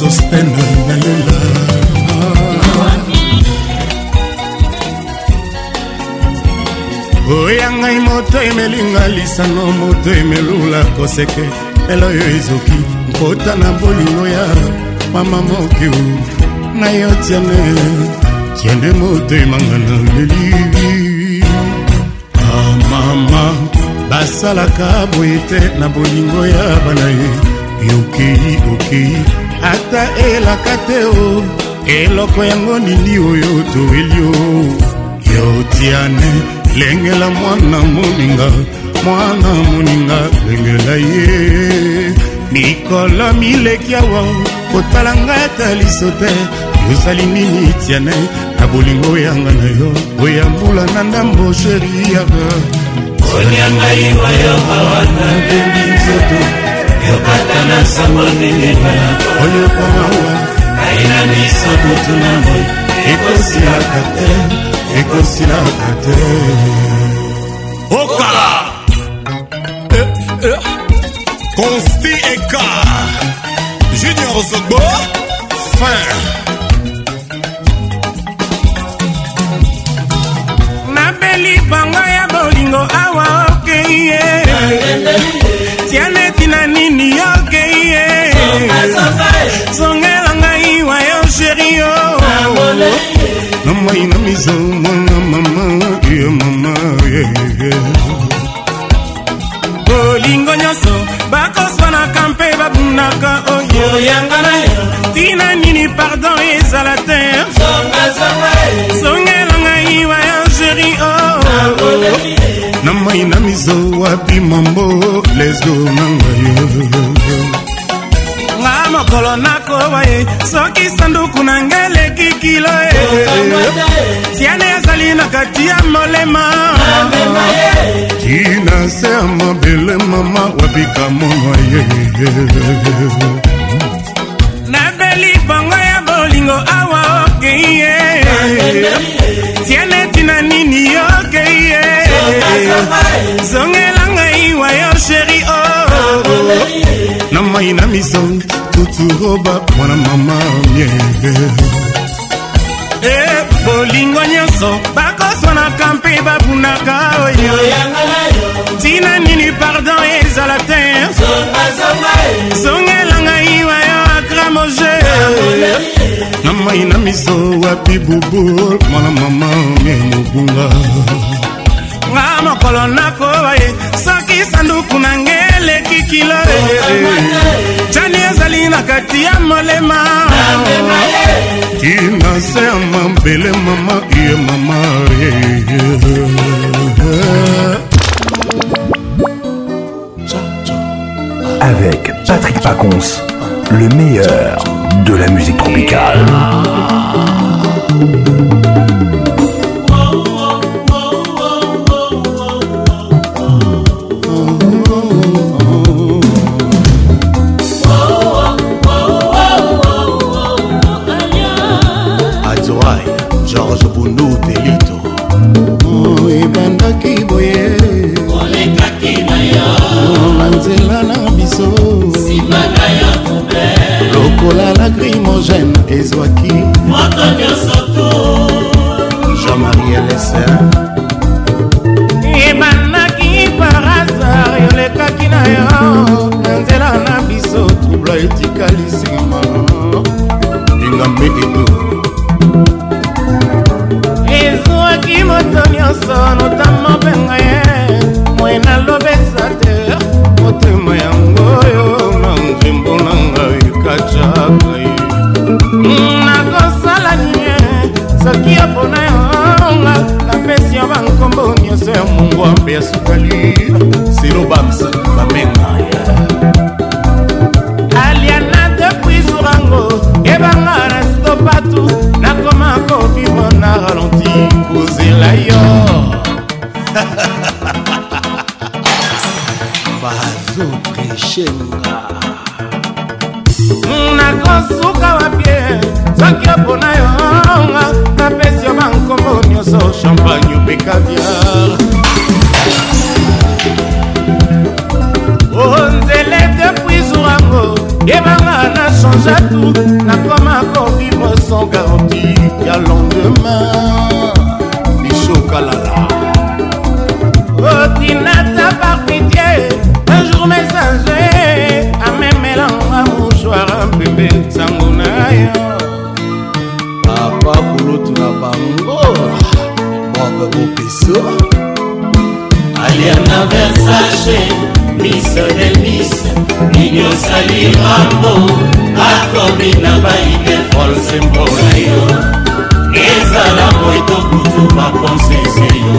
Sostenen oya ngai moto emelinga lisano moto emelula koseke lelo oyo ezoki nkota na bolingo ya mama mokiu na yo tiane tiende motemanga na leli amama ah, basalaka boye te na bolingo ya bana ye yokei okei ata elaka te o eloko yango nini oyo toweli o yo tiane lengela mwana moninga mwana moninga lengela ye mikolo mileki awa kotala ngai ata liso te yozali nini tiane na bolingo oyanga na yo oyambula na ndambo sheri yaka onyangai oyoka wana bembi nzoto yokata na sango ndengela oyokamawa aina miso kotuna moi ekosilaka te ekosilaka te okala consti eh, eh. eka junior zogbo fin napeli bango ya bolingo awa okeye tianeti na nini okeye zongelanga iwa yo sherio na mai na miza mwana mama ye mama ye bolingo nyonso bakoswanaka mpe babunaka oyoyanga oh, na yo ntina nini pardon ezala te songela eh. ngai wa algérie o oh. na mai na mizo wapi mambo lesgo na ngai nga mokolo nakowa ye eh. soki sanduku na ngai mokilo tiane azali na kati ya molema tina se ya mabele mama wabika mono ye nabeli bango ya bolingo awa okeye tiane tina nini okeye zongela ngai wayo sheri o na mai na miso tuturoba mwana mama mie bolingo nyonso bakoswanaka mpe babunaka oyo ntina nini pardon ezala te eh. zongela ngai wayo akramoje na mai na miso wapi bubul mwana mama me mobunga nga mokolo nakoba ye ezali sanduku na ngeleki kilo jani ezali na kati ya molema tina se ya mabele mama ye mama Avec Patrick Pacons, le meilleur de la musique tropicale. jeune ezwaki moto nyonso soki opona yonga bapesi yo bankombo nyonso ya mongwambe ya sukali selo bamsa bamenga ya aliana depuis jourango ebanga na stopatu nakoma kovivre na ralenti kozela yo bazo preshenga nakosuka wapie soki opona yonga ah, napesi yo bankombo nyonso champagne ope caviar onzele oh, depuis zourango yebanga na change tout nakoma kovivre sans garanti ya lendemain bichokalala otinata oh, parmitie un jour mes molutu na bango bob bopeso aliana versace miso de mis nini osali mambo akomi na baide folse mpona yo ezala moito kutu makonsese yo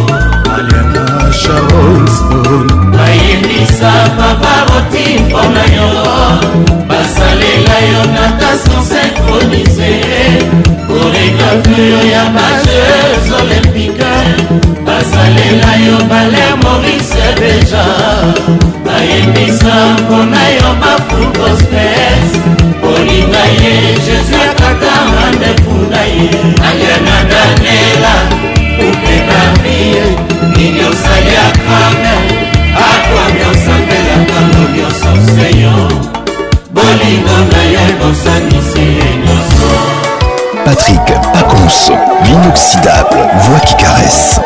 aliana charleston bayebisa paparoti mpona yo basalela yo na ta sonsyncronise coiffure ya bajeux olympique basalela yo bale morise deja bayebisa mpona yo bafulgospes kolinga ye jésus akata rendez-vous na ye aliana danela kupe marie nini osali akrame akwami osambelaka no nyonso seyo bolingo na ye bosanisi ye Patrick Pacons, l'inoxydable voix qui caresse.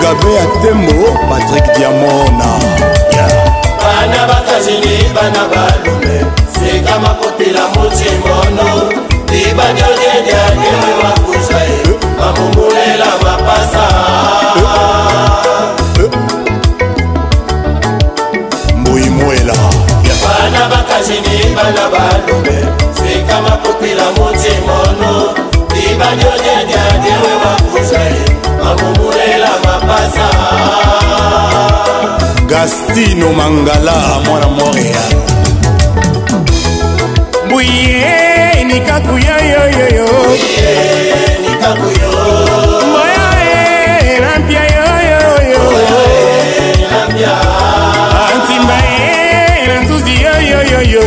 gabe ya tembo patrik diamona bana batazini bana balume seka makotela motimono libadiodediakeme wakuza ye bamumulela mapasa mboyimoela bana bakazini bana balume seka makotela motimono mibali onyanyanye we bakuse makomulela mapasa gastino mangala mwana montreal mbuye nikaku yoyoyoyo lampia yoyoyo antimba e eh, na nzuzi yoyoyoyoyo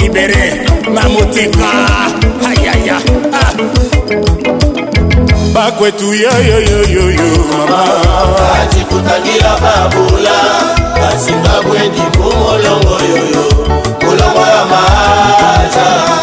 libéré mamoteka ayaya ah. bakwetu yoyoyoyoyo mamaatikutangila babula basimbabweni kumolongo yoyo kolongo ya maaza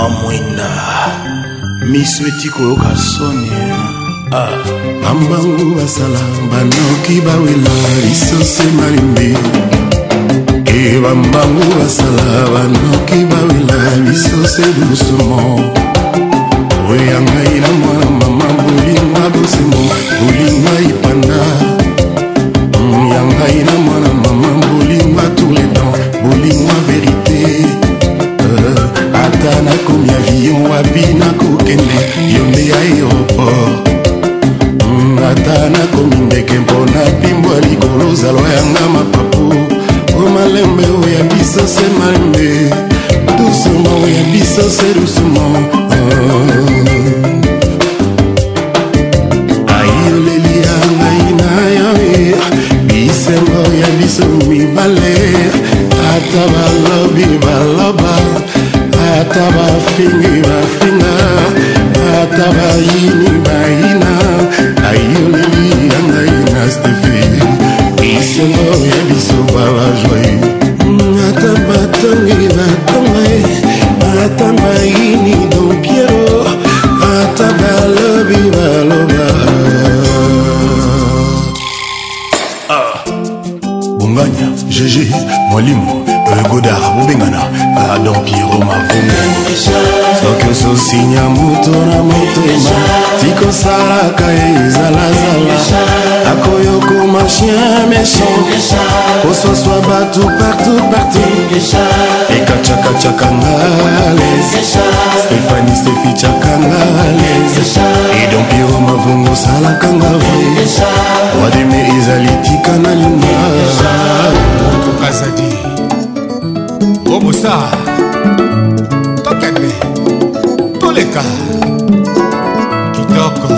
mamwena miso eti koyoka soni eh? ah. bambangu basala banoki bawela lisose malimbi e bambangu basala banoki bawela lisose lusumo oya ngai na mwana mama bolinga bosengo bolinga ipanda mm, ya ngai na mwana mama bolinga touletan bolinga verité nakomi avion wapi nakokende yo nde aéroport hmm, ata nakomi ndeke mpona pimbwa likolo ozalwa yanga mapapu o malembe oya biso se malembe dusuma oya biso se dusuma hmm. ayoleli ya ngai na yawe bisengo ya biso mibale ata balobi baloba ata bafengi bafenga ata bayini bayina ayoleli yangai na stefe isiongo ya biso bala joyeux tosinya moto na motema tikosalaka ezalazala akoyokoma chien méchant kososwa bato partout partout ekacakacakanga les stéphani sefichakanga les edompio mavungo osalakanga vrai roi de koleka kitoko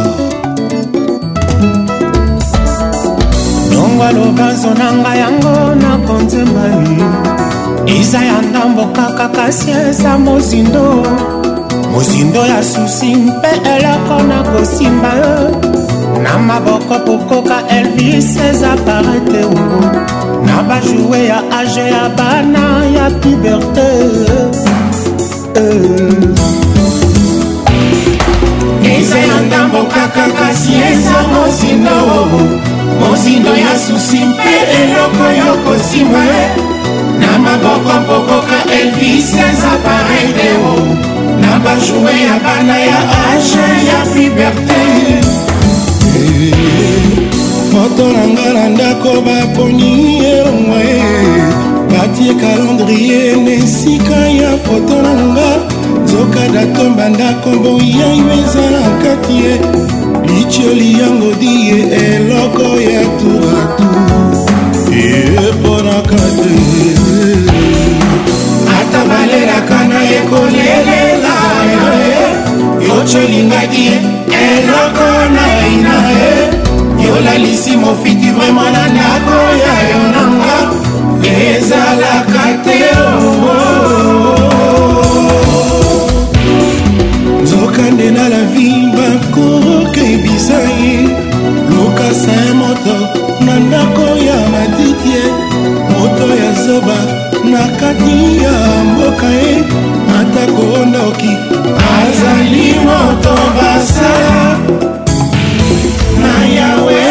longwa lokanso na ngai yango nakonzemani eza ya ndambo kaka kasi eza mozindo mozindo ya susi mpe eloko na kosimba yo na maboko pokoka elvis eza parete ongo na bajoue ya age ya bana ya puberté euh, euh. eza na ndambo kaka kasi eza mozindo mozindo ya susi mpe eloko yo kosimba na maboko mpokoka elvis eza paredeo na bajoue ya bana ya age ya liberté foto na nga na ndako baponi elongwa e batie calendrier na esika ya foto na nga nzoka datomba ndako boyayo ezala kati ye litioli yango di ye eloko ya turatu eponaka te ata balelaka na ekolelela yo yotolingaki ye eloko naina ye yolalisi mofiti vraimen na ndako ya yo nanga ezalaka te oo oh, oh, oh. ekonoki azali moto basala na yawe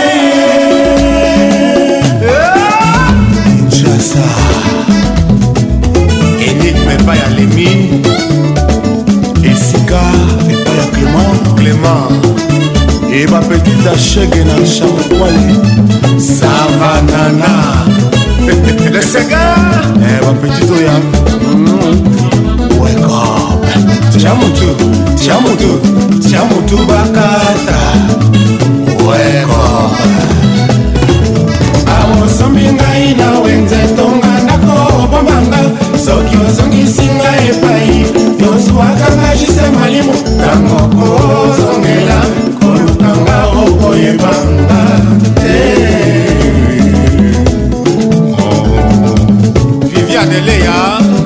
jasa enigme epai ya lemine esika epai ya clément clément e bapetite achege na champakwali savanana le sega eh, bapetite oya tia motu tia motu tia motu bakata weko awosombi ngai na wenze tonga ndako obombanga soki ozongisi ngai epai yozwakanga jise malimo ntango kozongela kolukanga okoyebanga te viviane leya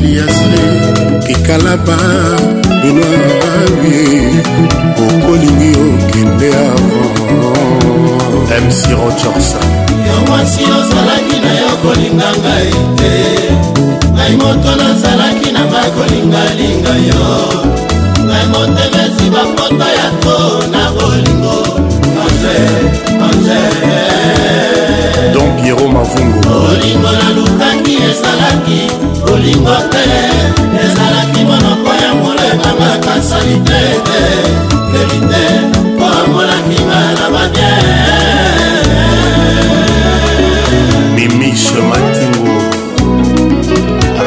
eliasle kikalaba binoawi okolingi okende avant mc rochorsa yo mwasi ozalaki na yo kolinga ngai te ngai moto nazalaki na ngai kolingalinga yo ngai motema esi bapota ya to na bolingo ange ange don piero mavungo olingo nalukaki ezalaki olingo te ezalaki monoko ya molema makasali te te verite mpo amolakinga na babie mimishe matingo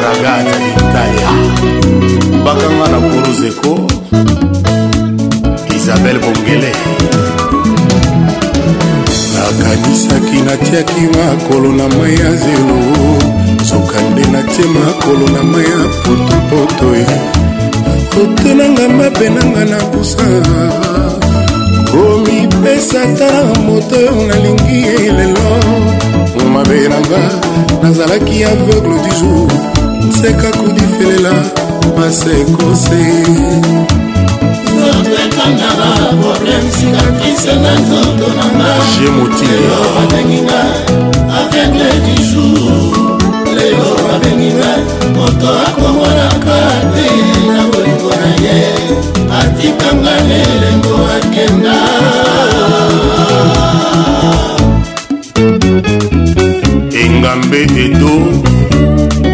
ragata d'italia bakanga na korozeko isabel bongele kanisaki natiaki makolo na mai ya zelo soka nde natie makolo na mai ya potopoto e. otenanga mabe nanga na busa komipesa ta moto oyo nalingi elelo mabe nanga nazalaki aveugle du jour nseka kudifelela masekose topetanga probleme cicatrice na nzoto nangaobabenginga aveugle du jour lelo babenginga moto akomonaka te na bolingo na ye atikanga lelengo akenda engambe edo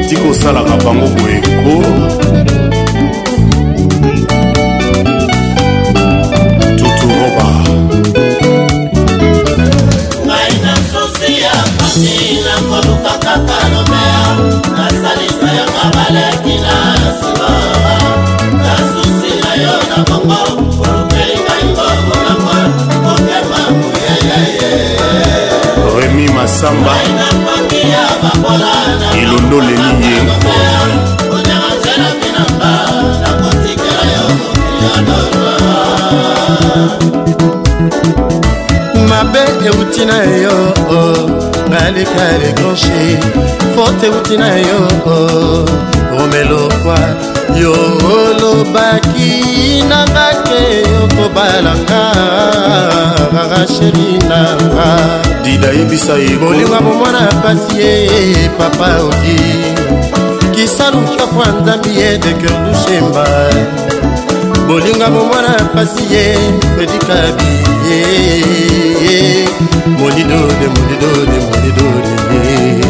tikosalaka bango boyeko tokaka lobea nasalisa yango baleki na nsima nasusi na yo na bongo olukei ngai ngomonango kokema muyeyeye remi masamba nakoki ya babola ilondo leliye oderanzela binanga nakotikela yo mokiyadora mabe euti na yo oh. naleka lekonshi fote euti na yo romelokwa yo olobaki nanga te yokobalanga racheri nanga dida yebisa ye bolinga bomwana pasi ye papa oki kisalukakwa nzambi ye de keur dushemba bolinga bomwana pasi ye fedikabi molidode molidode molidode eh.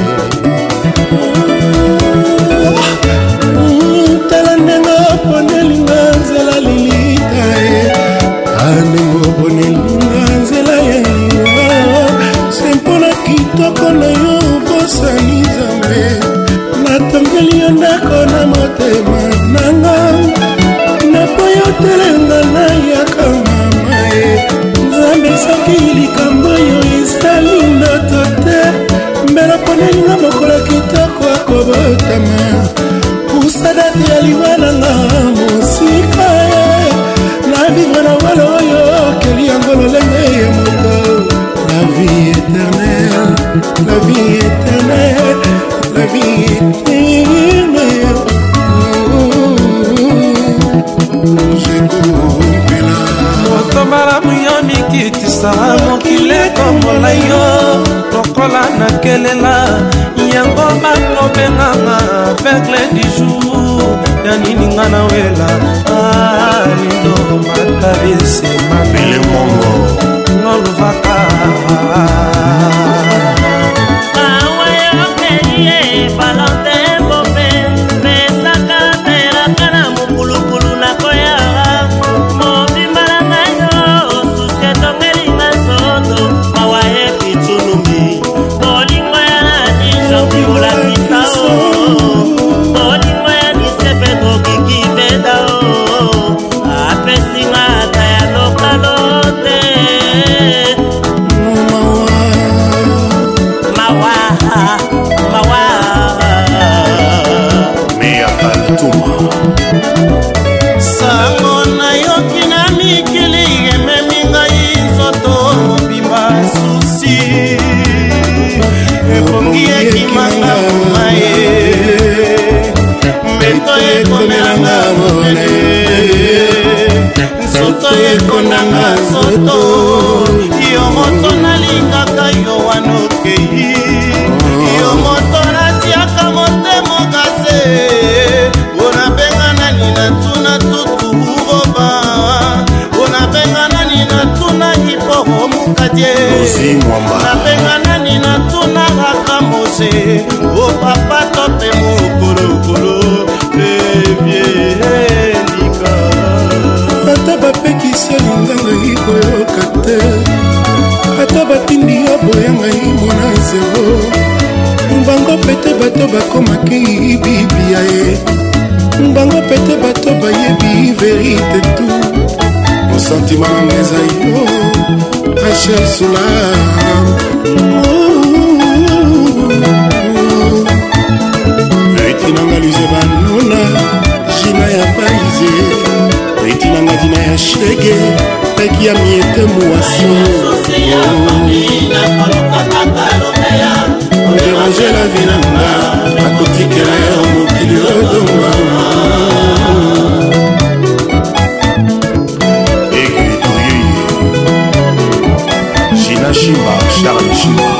tala ndenge oponelinga nzela lilita ye eh. andenge oponelinga nzela ye eh. se mpona kitoko na yo obosani nzambe natongeli yo ndako na motema lelo ponelinga mokolo kitoko akobotama kusadati ya liwa nanga mosika na vivre na walo oyo okeli yango lolenge ya moto la vie éternelle la vie éternelle la vie éternelle je coupela motomalamu mikitisa mokili ekomola yo lokola nakelela yango bakobenganga vegle du jour ya nininga na wela alindo ah, matabise mabele mongo noluvaka soto ekondanga soto yo moto nalingaka yo wana okei yo moto natiaka motema okase mpona mpenga nani natuna tutu boba mpona mpenga nani natuna hiporo mokadie napenga nani natuna raka mose o papa to ata batindi yo boyangai mwana zero bango pete bato bakomaki biblia ye bango pete bato bayebi verite tu mosantima nanga ezai yo rachel sula oh, oh, oh, eti nanga lize banona jina ya paize etinangaki na ya shege peki ya miete mwaso oderange la vi nanga akotikela yo mokili odonga ekuitoyi shina shimba charle shimba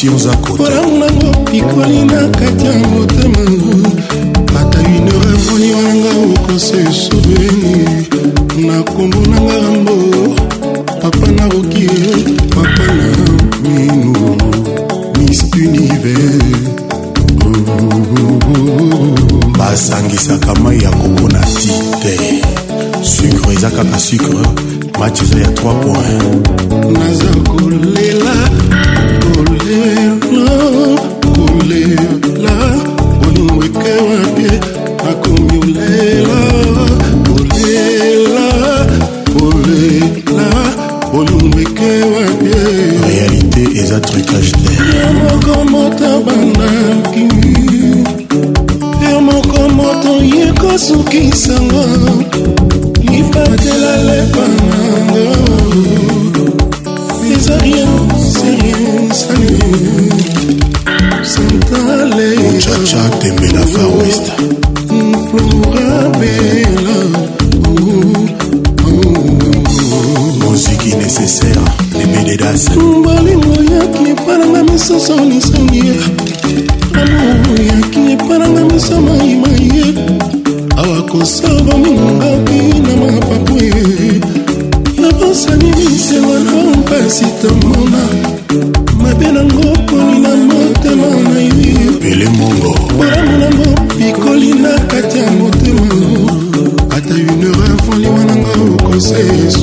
sionza kotoporamu nango pikoli na kati ya motema ata une revoni wanga okosesobeni na kombo na ngambo papa na roki papa na minu miss univers basangisaka mai ya kobona ti te sucre eza kaka sucre match eza ya 3 point sobominobaki na mapapue nabosaninisenga na mpasi tomona mabe nango poni na motema na ye pele mongo bolamu nango pikoli na kati ya motema ata une heure afandi wananga okose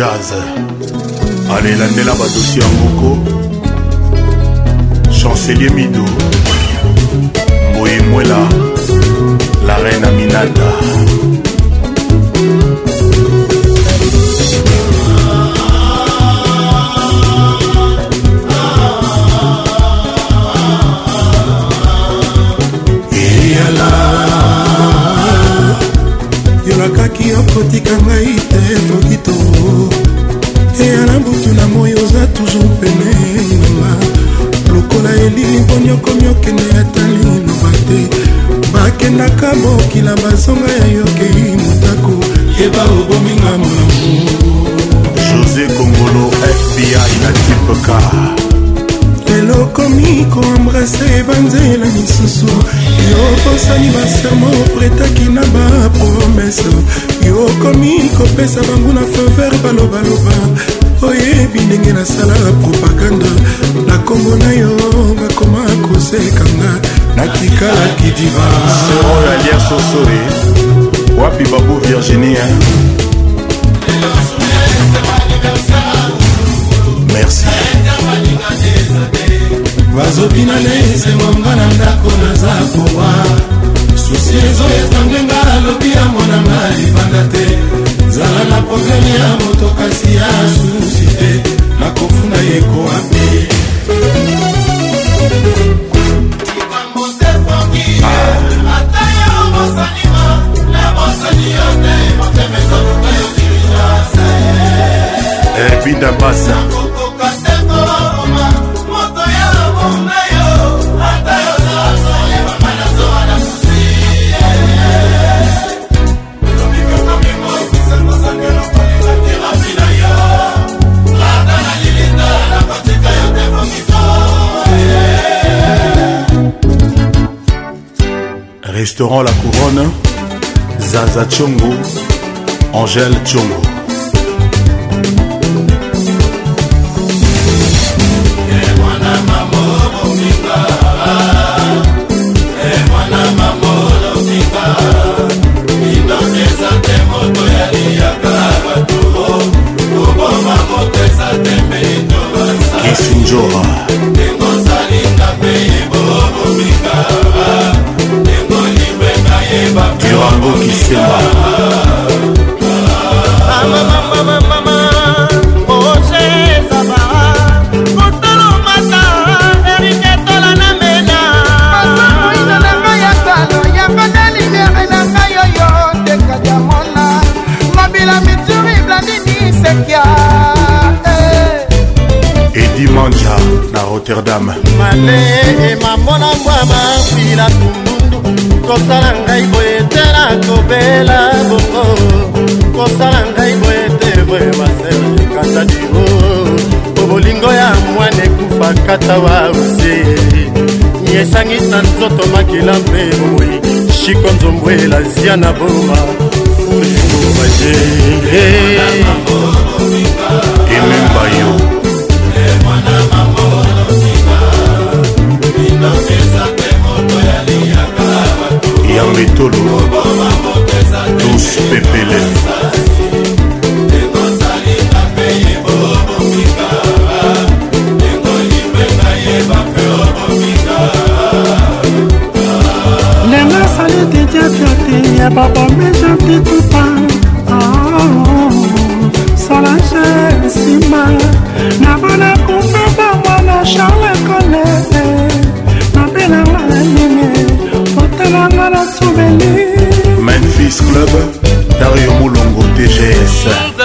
jazz alelandela badosi ya moko chancelier mido yokomi kopesa bango na faveur balobaloba oyebi ndenge nasala propagande na nkombo na yo bakoma kosekanga nakikalaki divaalia sosoe wapi babu virginia merci bazobina lezemwanga na ndako naza kowa susi ezoyekange nga alobi ya monanga libanda te zala na probleme ya moto kasi ya susi te nakofunda ye koapi ebinda basa restaurant La Couronne, Zaza Chongo, Angèle Chongo. madame male emambo na mbwa mafila tumbundu kosala ngai boye te na kobela bongo kosala ngai boye te boye baselkata dio po bolingo ya mwana ekufa kata wa ose esangisa nzoto makila mpe moi shiko nzombwela zia na boma fulingo baje ememba yo ya metolo tous pepele lelo asali tetiatiati ya babomeja titupa ah, salange nsima na bana tennis club dario molongo tgs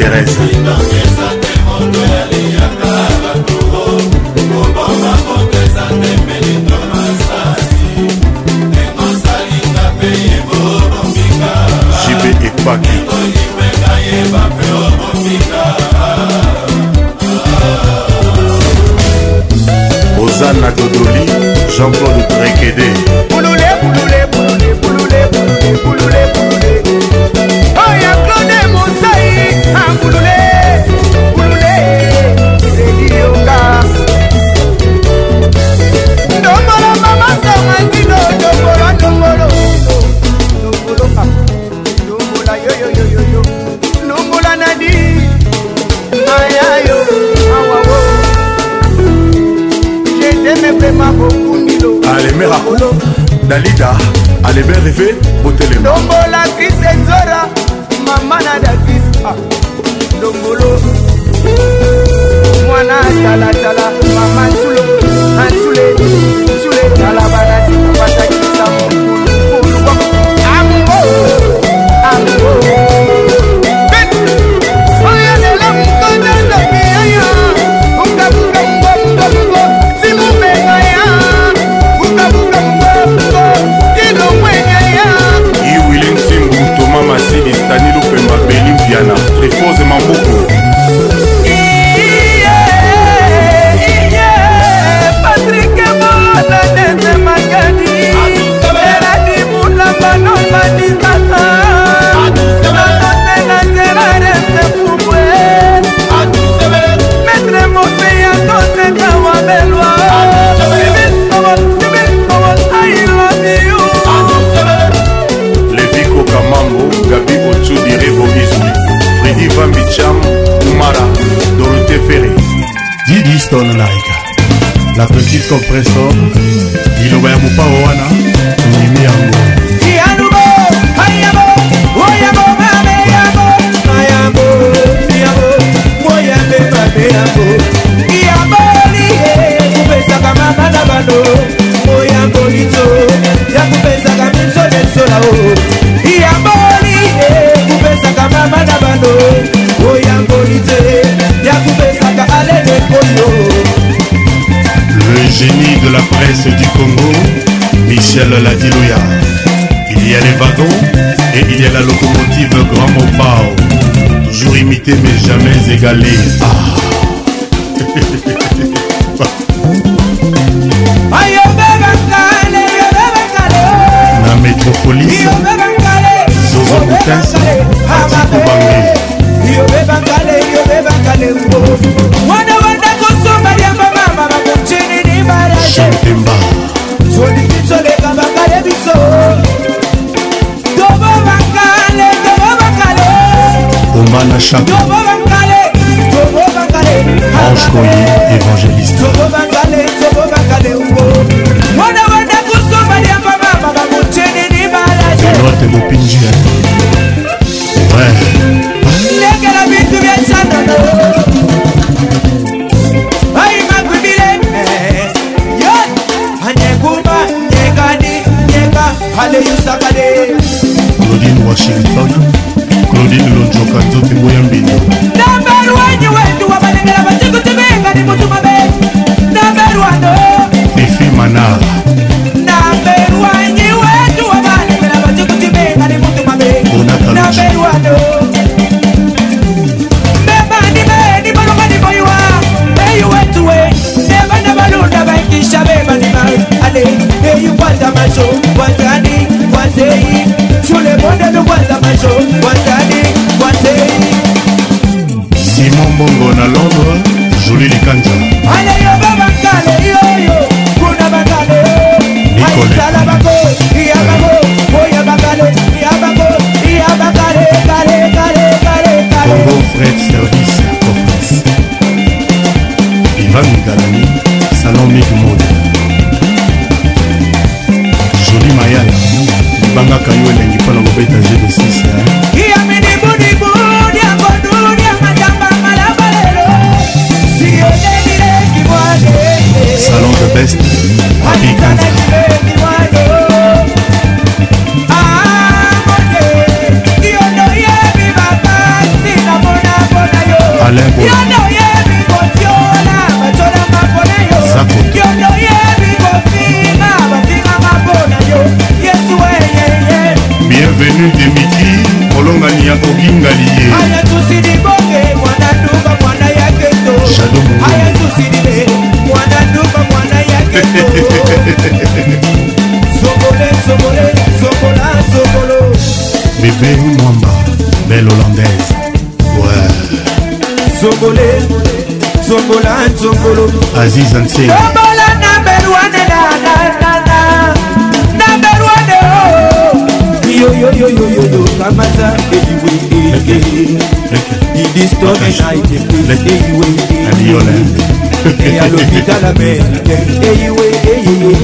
Thérèse JB Ekpaki Ozana Dodoli Jean-Claude Trekede Bouloulé, bouloulé likolo dalida alebe reve botelemadombola cris enzora mama na davis ah. dongolo mwana talatala mama nsulo ansule nsule tala banasi kobatakisa mokulu amungo diana prefose mambuku patrike bona nete makadi eradi munamba nomaningaka natotenga nzela rete pubwe metre mopeya totenga wabelwa levikokamamu gabi otu direvomi ivan bicham umara dorote ferre didiston naika la petite compressor liloba ya mopao wana ondimi yango yakupesaka mabana bano moyangoito yakupesaka minsonensolao iyamboli ekupesaka mabana mano oya ngoli te ya kopesaka alene polo le génie de la presse du congo michel ladiloya il y a les wagons et il y a la locomotive grand mopao toujours imité mais jamais égalé ah. na chapeau ange koye évangéliste elote mopinji nekela bintu byesanana ayimagwibile yo anyekuma nyekani nyeka aleyusakale odin washington ndolililo you nzote boya mbino nambaru wenyu wendu wabalengela batikuti bingani mutuma benyu namberu wano you mana namberu wenyu wendu wabalengela batikuti bingani mutuma benyu namberu wano bebani beni balobani boyuwa beyu wetu we nebana balunda baikisha bebani bae ale eyu kwata maso kwatani kwateyi tule bonde lukwata maso kwatani bongo na londres joli likanja aleyoba bakale yoyo kuna bakale aisala bako ya bako oya bakale ya bako ya bakale kale kale kale kale bongo fred service conference ivan galani salon mik mode joli mayala libangaka yo elengi mpona kobeta g de 6 salon de best Happy Candy. nzongolo aziz anse obola na berwane nananana na berwane yoyoyoyoyoyo kamata eliwe idistone na itepe eyiwe e ya lopital américain eyiwe eyiwe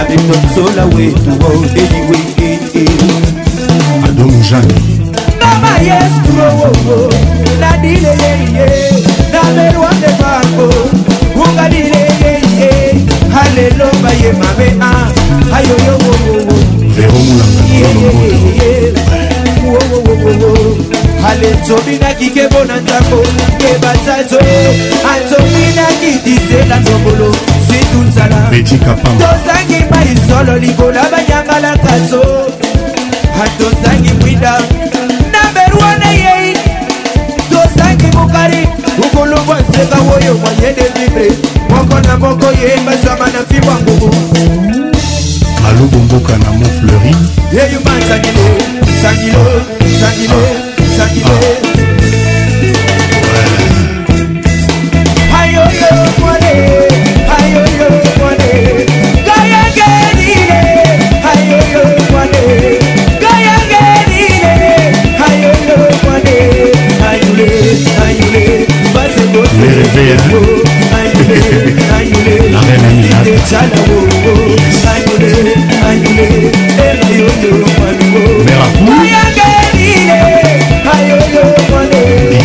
abetonsola wetuwo eyiwe adomujani na maestro oh, oh, oh. nadileleye damerwa nde bango ungalileyeye halelo bayema be a ayoyowowowo ale tobinaki kebo na nzambo kebatsato e. atobinaki disela nzobolo situ nzala tozangi maisolo libola banyangalaka to atozangi mwinda namerwana yei tozangi mokari ukolobwa nsenga oyo mwayende libre moko na moko yeyembasama na mfi bwa ngubu malubu mboka na mont fleuri yeyuma nsangilo nsangilo nsangilo nsangilo ayoyo mwane ayoyo mwane gayagedile ayoyo mwane réveille. La reine Aminata. Mère Akou. Iggy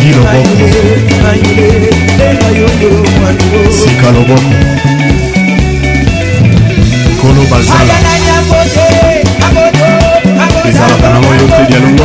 Loboko. Sika Loboko. Kolo Bazala. ezalaka nango yo te dialongo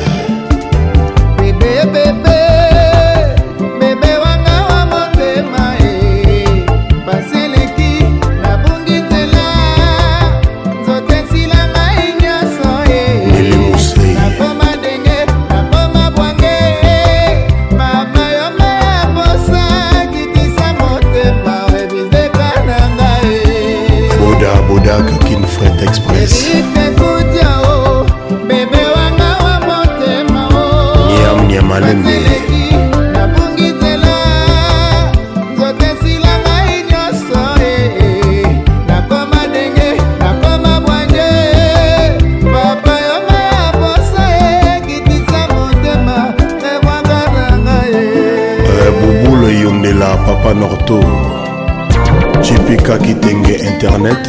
kaki tenge internet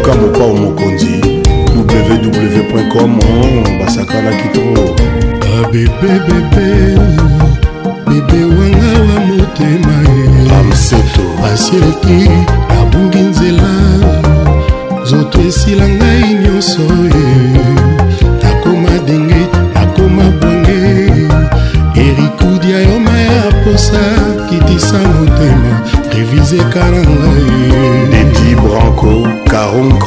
luka mokao mokonzi www.com basakalaki to abebebebe bebe wanga wa motema amseto asiaki abungi nzela nzoto esila ngai nyonso nakoma denge nakoma bwange erikudia yoma ya posa kitisa motema reviseka na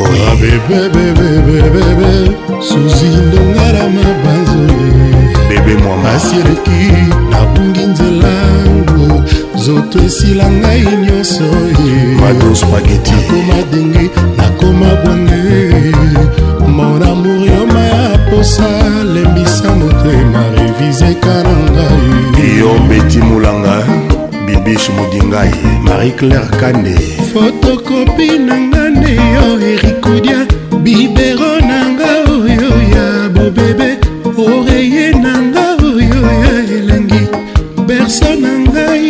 koyebebebebebebe suzi ndongala mabanzo bebe mwamasi eleki nabungi nzelangu zoto esila ngai nyonso e. nakoma denge nakoma bwange mon amour yoma ya posa lembisa motema revizeka na ngai yo beti molanga bibish modingai marie claire kande fotokopi nanga personne na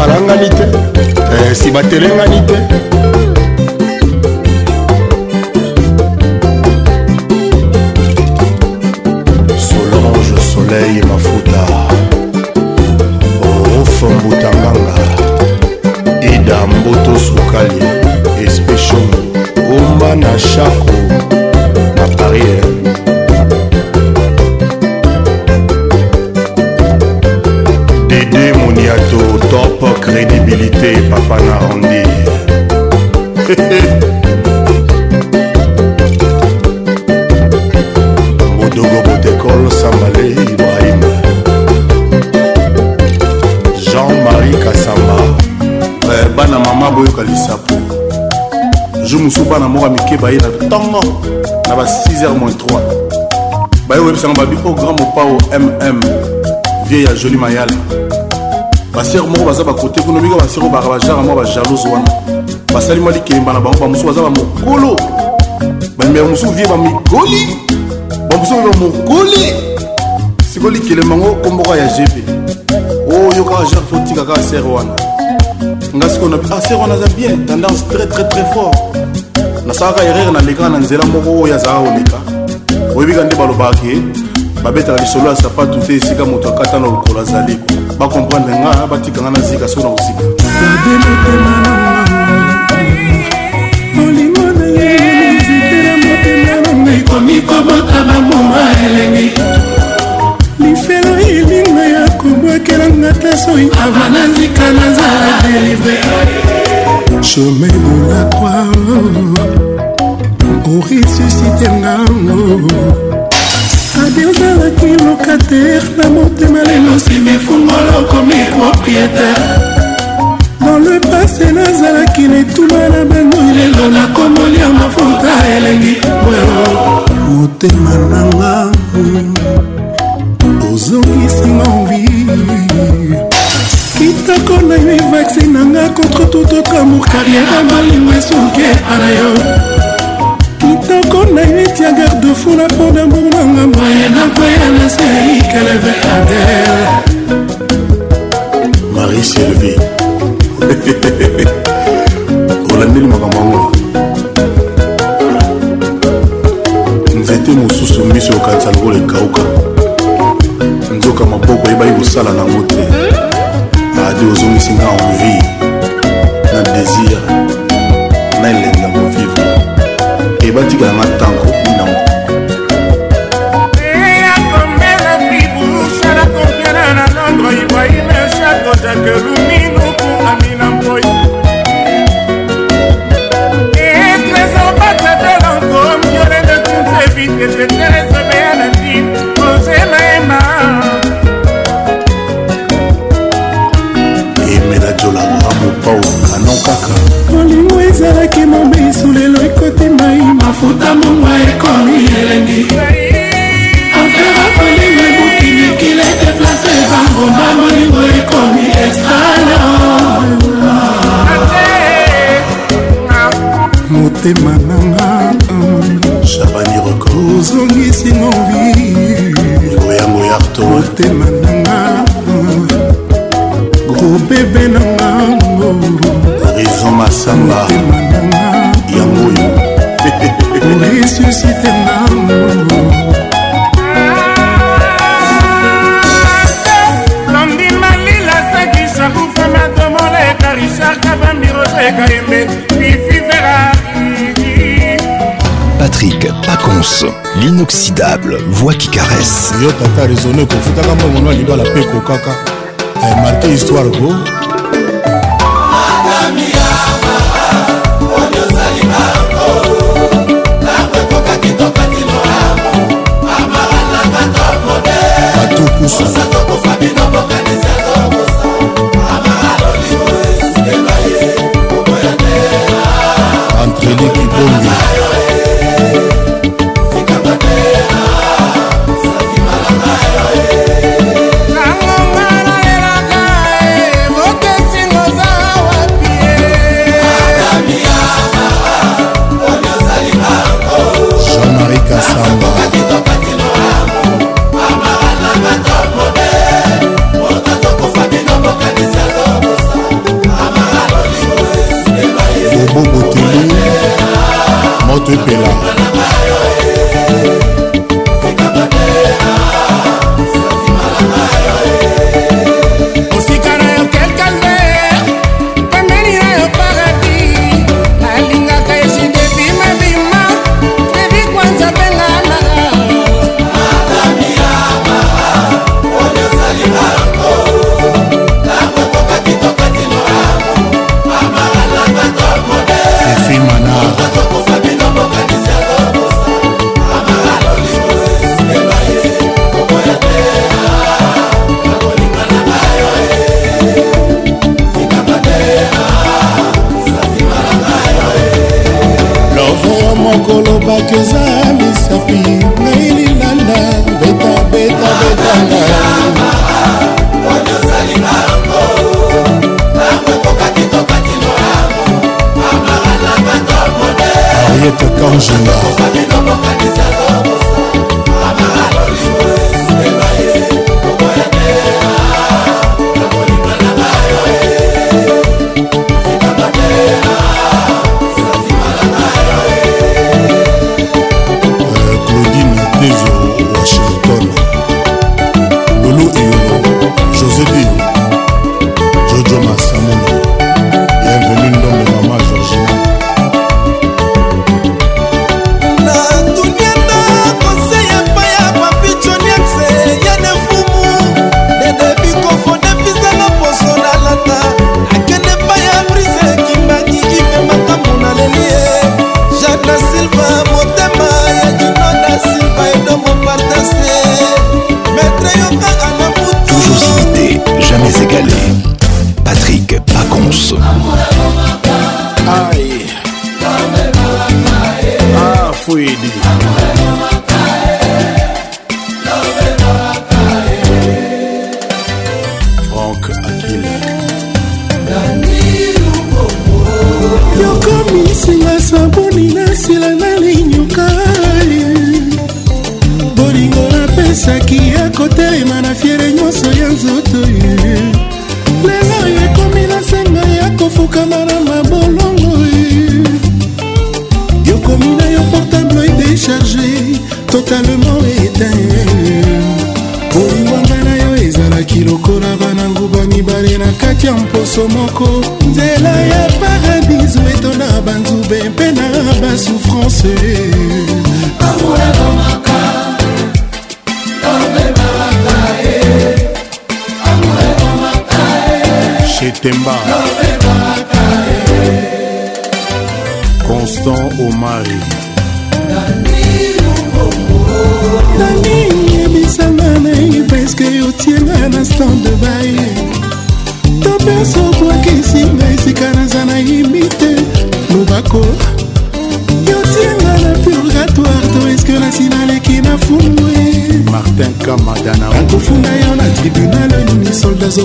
balangani te eh, si batelengani te mike baye na ntongo na ba 6h 3 baye oyebisanga babi o oh grand mopao mm vie ya joli mayala basiere moko baza bakote kuna miko basiere oyo baka bajare mwa bajalose wana basali mwa likelemba na bango bamosusu baza bamokolo bameba mosusu vie bamigoli bamosusu babe bamokoli sikoyo likelemba ngo komboko ya gb oyo oh, kaka jare fotika kaka sere wana nga sikoyo na bi ah sere wana aza bien tendance très très très fort nasalaka erreur nalekaka na nzela moko oyo azalaka koleka oyebika nde balobaka ke babetaka lisolo ya sapatu te esika moto akata na lokolo azali bakomprendre nga batika nga na zika so na kosika mikomaka bamoma elengi lifelo elinga ya kobwakelanga ta soi avanazika naza delivre chemin de la croix oresusitenga adeo azalaki locataire na motema lelo simi fungolo komi propriétaire dans le passé nazalaki netuma na bango lelo nakomolia mafuta elengi motema nanga ozongisinga envie amour na yo evaccin nanga contre tout autre amour carrière malingo esoke ana yo kitoko na yo etia garde fula mpo na mbongo nanga maye nakoya na seikeleve adel marie sylvie olandeli makambo yango nzete mosusu miso yokanisa lokola ekauka nzoka maboko eyebaki kosala nango te radio ozongisi nga envie na désir na elengi ya kovivre ebatikala nga ntango minango eh, ibrahime chako jake lumino kuamina mpoi etrésor eh, batadelanko miore de tunse vite teteresa soki mobesu lelo ekoti mai mafuta mongwa ekomi elengi afera kolingo ebukini kile deplase bangomba molingo ekomi estralo motema nanga shabani rokozongisi movi motema nanga gro bebe nanga jean masanga yango oyo resusite nano Patrick Pacons, l'inoxydable voix qui caresse. Yo tata raisonné kofutaka mbongo na libala mpe kokaka ayemarke histoire ko Nossa, tô tá com Fabiano.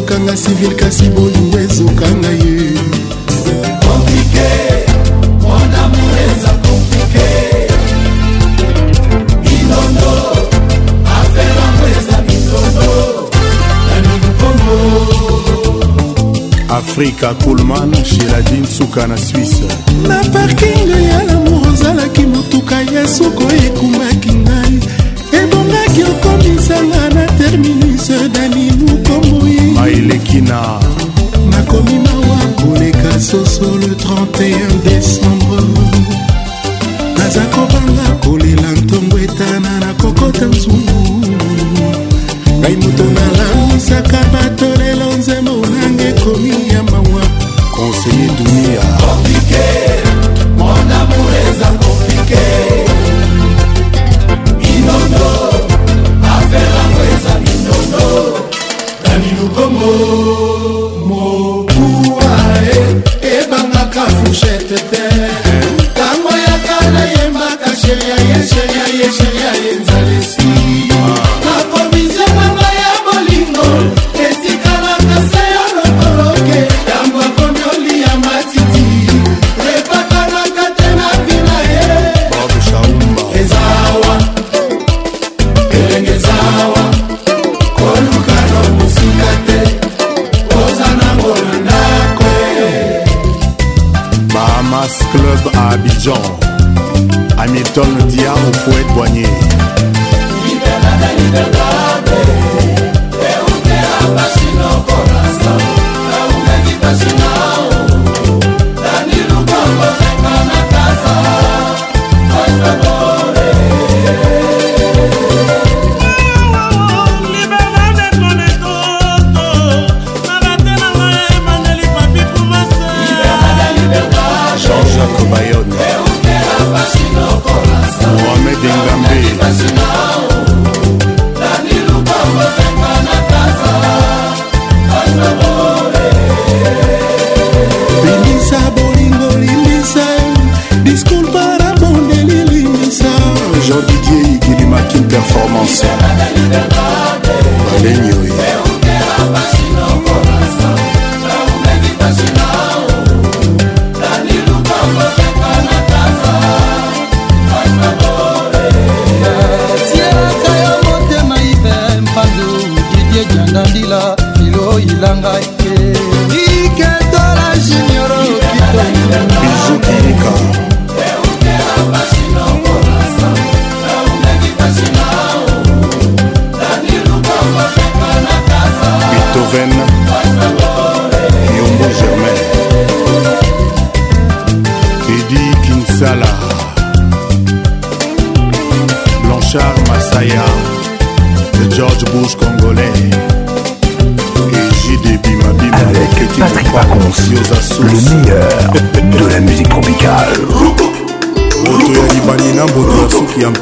ezokanga civil kasi bolingo ezokanga ye afrika kulman sheladi nsuka na swisse na parking ya lamour ozalaki motuka ya suko ekuma burkina nakomi mawa koleka soso le 31 décembre naza kobanga yeshenia yeshenia yeshenia yenzalesi aprovisionanga ya bolingo etikalanga se ya lokoloke yango akomi olia matiti epakanaka te na vina ye ezawa elenge ezawa koluka no mosika te oza nango na ndako mamas club abidjan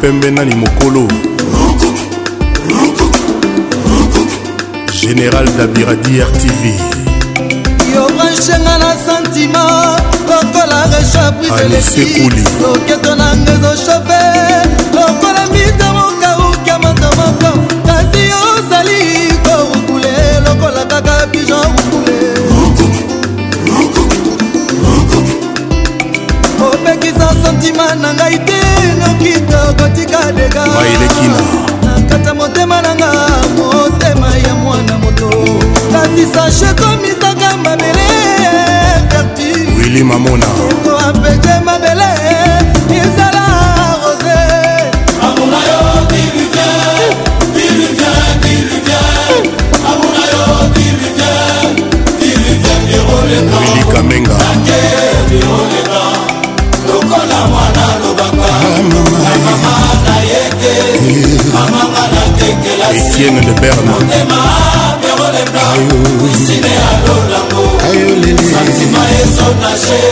pembe nani mokolo général dabiradi rtv yobranchenga na santima lokola rechabrisekuli loketo nanga ezoshofe lokola mita mokauka moto moko kasi ozali korukule lokola kaka pijon rukule opekisa santima na ngai te yoki tokotika degaelekina nakata motema nanga motema ya mwana moto kasi sache komisaka mabele vertu wili mamona ko apete mabele ezala dieng de berne santima ezonage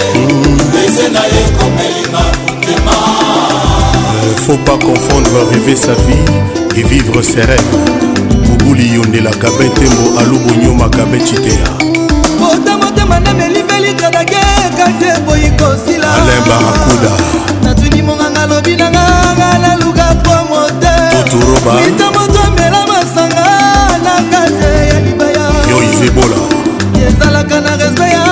bese na ye komelinga motema faut pas confondre rêver sa vie et vivre ses rêves bobuli yondela kabe ntembo alubonyoma kabe citea pota motema nde melivelikanake kate boyi kosila alain barakuda natuni monganga lobi nanga nga naluka po motema yoive bola ezalaka na respe ya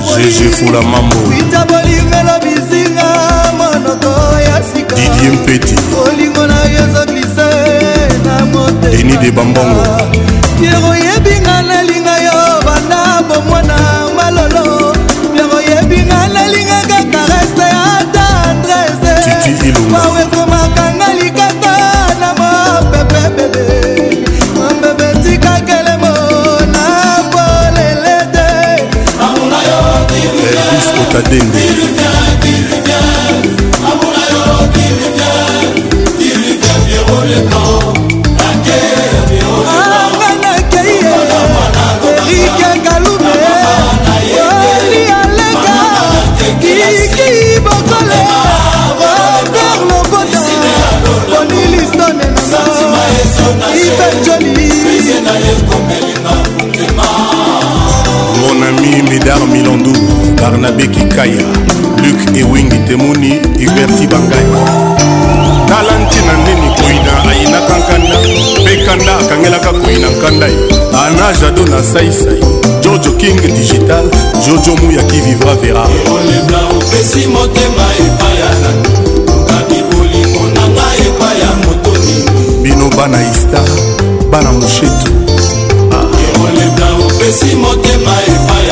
gg fula mambo itabolivelo bizinga monoko ya sika didie mpeti olingo na yo ezoglise na moteni de bambongo piero oyebinga nalinga yo banda bomwana malolo piero oyebinga nalingaka karese ya tendrese mawekomakanga likata na mopepebebe biluka dende Ibe Johnny ami médar milandou barnabe kikaya luk ewingi temoni huberti bangai tala ntina ndeni koina ayinaka nkanda mpe kanda akangelaka koina nkanda ye ana jado na saisai jojo king digital jojo muyaki vivra vera olebla opesi motema epayana okabi bolingo nanga epai ya moto nini bino bana istar bana moshetu olebla ah. opesi motema epai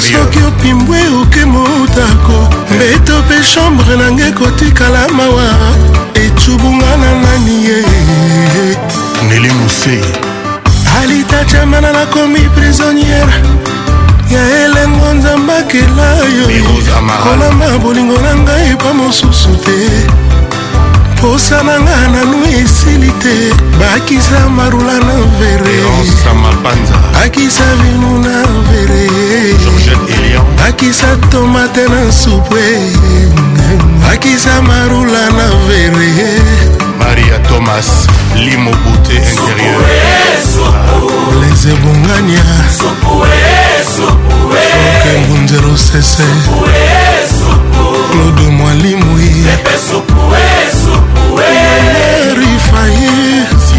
soki opimbwe oke motako mbeto mpe chambre nanga ekotikala mawa ecubunga na nani ye neli mose alitachamana nakomi prisonniere ya elengo nzambakela yo kolamba bolingo na ngai epa mosusu te posa na nga nanu esili te bakisa marula na vere bakisa vinu na vere bakisa tomate na supwe eh, eh. bakisa marula na vere eh. maria thomas limobute intérieur les ebongania okebunzero sese claude mwalimwi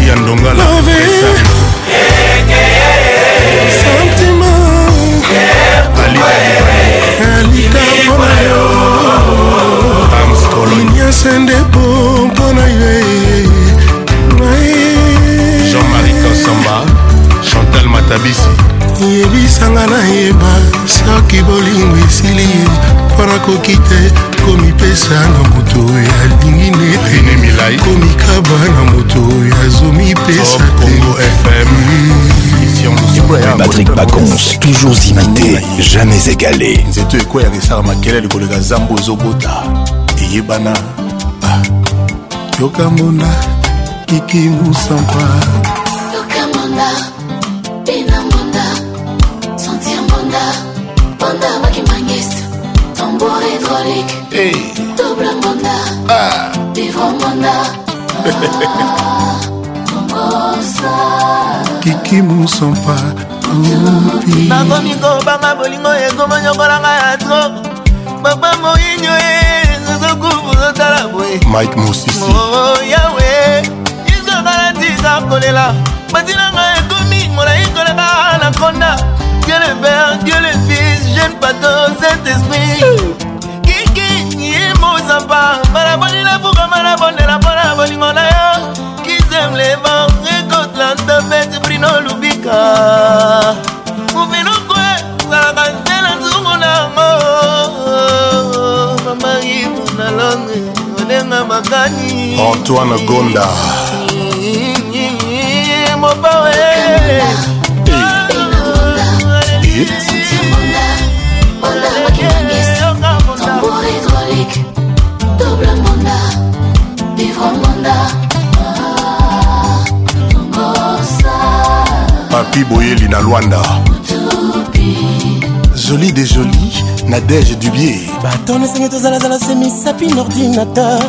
ya ndongala santima alikambo na yo inyasende po mpo na yo jean-marie kosamba chantal matabisi yebisanga nayeba soki bolingo esili ye mpo nakoki te komipesa na moto oyo alingi nete komikaba na moto oyo azomipesa tepatrick bacons toujours imité jamais égalé nzeto ekweyaka esala makelele koleka zambo ezobota eyebana ah. yoka mbona kikimusampa électronique. Hey. Double mandat. Ah. Vivre en mandat. Ah. kiki mosompa nakomi kobanga bolingo ekoma nyokolanga ya tro papa moyinyo e eh, zozokufu zotala boye mike mosisi oh, yawe izokala tika kolela matinanga ekomi molai koleka na konda dieu le père dieu le fils jeune pato cet esprit nzapa malabonila fuka malabondela mpona bolingo na yo kisem levan rekotlantabet brino lubika movinoko ezalaka nzela nzungu nango mamaribu na londre olenga makani antoine gonda mopawe eh. ah, papi boyeli na lwanda joli de joli nadege dubie baton esengi tozalazala semisapi na ordinateur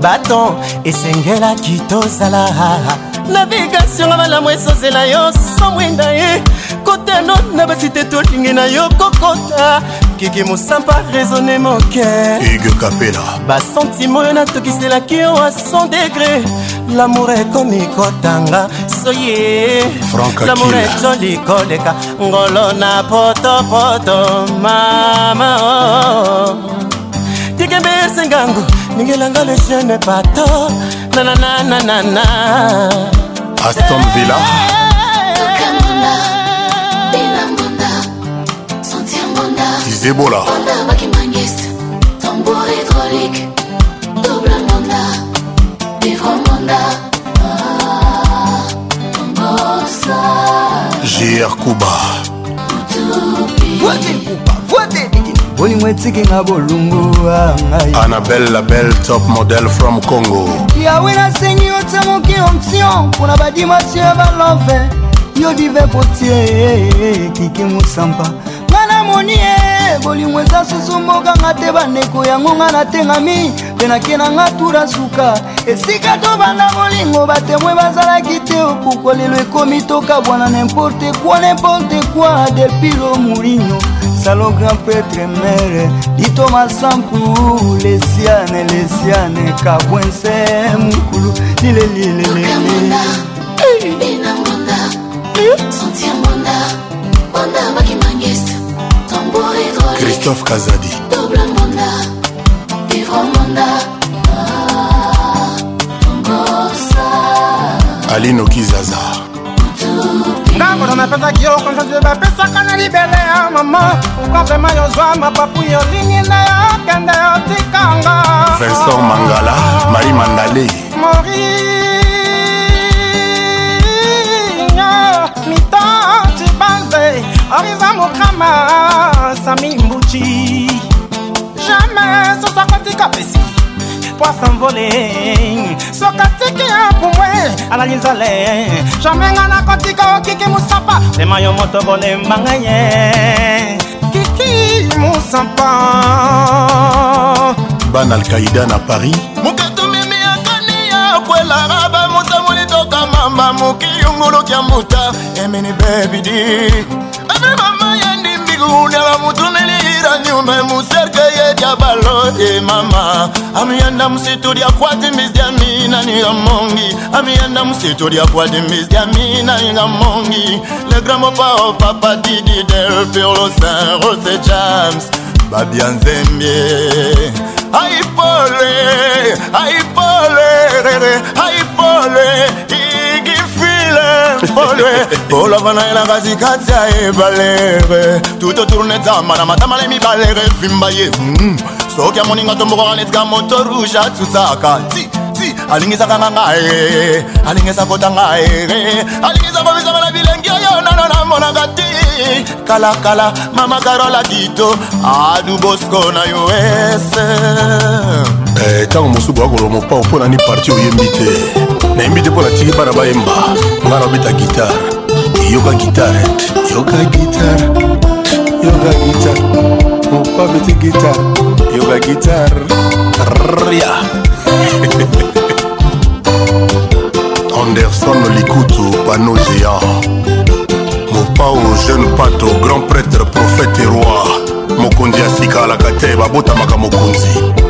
baton esengelaki tozala navigatio nga malamu esozela yo somwenda ye kotano na basite tolingi na yo kokota kiki mosampa raisonne moke ige kapela basentimo oyo natokiselaki yo a 100 degre lamour ekomi kotanga soye lamour ejoli koleka ngolo na potopoto mama oh. tikembe esengango ningelanga le jeune bato nanananana aston villa tizebola alcoolique, double mandat, vivre mandat. JR Kuba bolingo etiki nga bolungu anabel label top model from congo yawe nasengi otya moki option mpona badimasio ya balove yo dive potie kiki mosampa nga namoni e bolingo eza susu mbokanga te bandeko yango nga natengami mpe nake nanga tura suka esika tobanda molingo batemwe bazalaki te opuko lelo ekomi tokabwana nimporte kwa nimporte kwa delpilo mourino salon grand prêtre mere lito masampu lesiane lesiane kabwense mokulu lilelilelele christophe kazadi alinokizaza ndambono napesaki yo konsantie bapesaka na libele ya mama pourkui vraimen yozwa mapapu yolingi na yo kende yotikanga vincent mangala mari mandale mori oriza mokama sami mbuci jamai sosakotika pesi poasa mvole sokatiki ya pumbwe alali nzale jamai nga nakotika okiki oh, musapa pema yo moto bolemba ngai ye kiki musapa bana alkaida na paris mokatumimi akani ya kwelara bamosamolitoka mamba mokiyunguluki ya muta emini bebidi Ave mama ya ndimbiguni abamutumilira nyumba emuserke yedya balo e mama amuyenda musitu lya kwatimizi lya mina niga mongi amuyenda musitu lya kwatimizi lya mina niga mongi le grand mopao oh, papa didi del piolo saint rose james babia nzembie aipole aipole aipole, aipole. mobile polwe oloba na ye na katikati ya ebalere tuto tourne tamba na matama le mibalere vimba ye mm. soki amoninga tombokaka neti ka moto rouge atutsaka ti ti alingisaka nga ngae alingisa kota ngaere alingisa kobisaka na bilengi oyo nano namonaka ti kalakala mama karola dito adu bosko na us ntango eh, mosusu boya koloba mopao mpo nani parti oyembi te nayembi te mpo natiki bana bayemba nga nabeta gitare yoka gitare yoka gitare yoka gitare mopa beti gitare yoka gitare ria anderson likutu pano géant mopao jeune pato grand prêtre prophète et roi mokonzi ya sika alaka te babotamaka mokonzi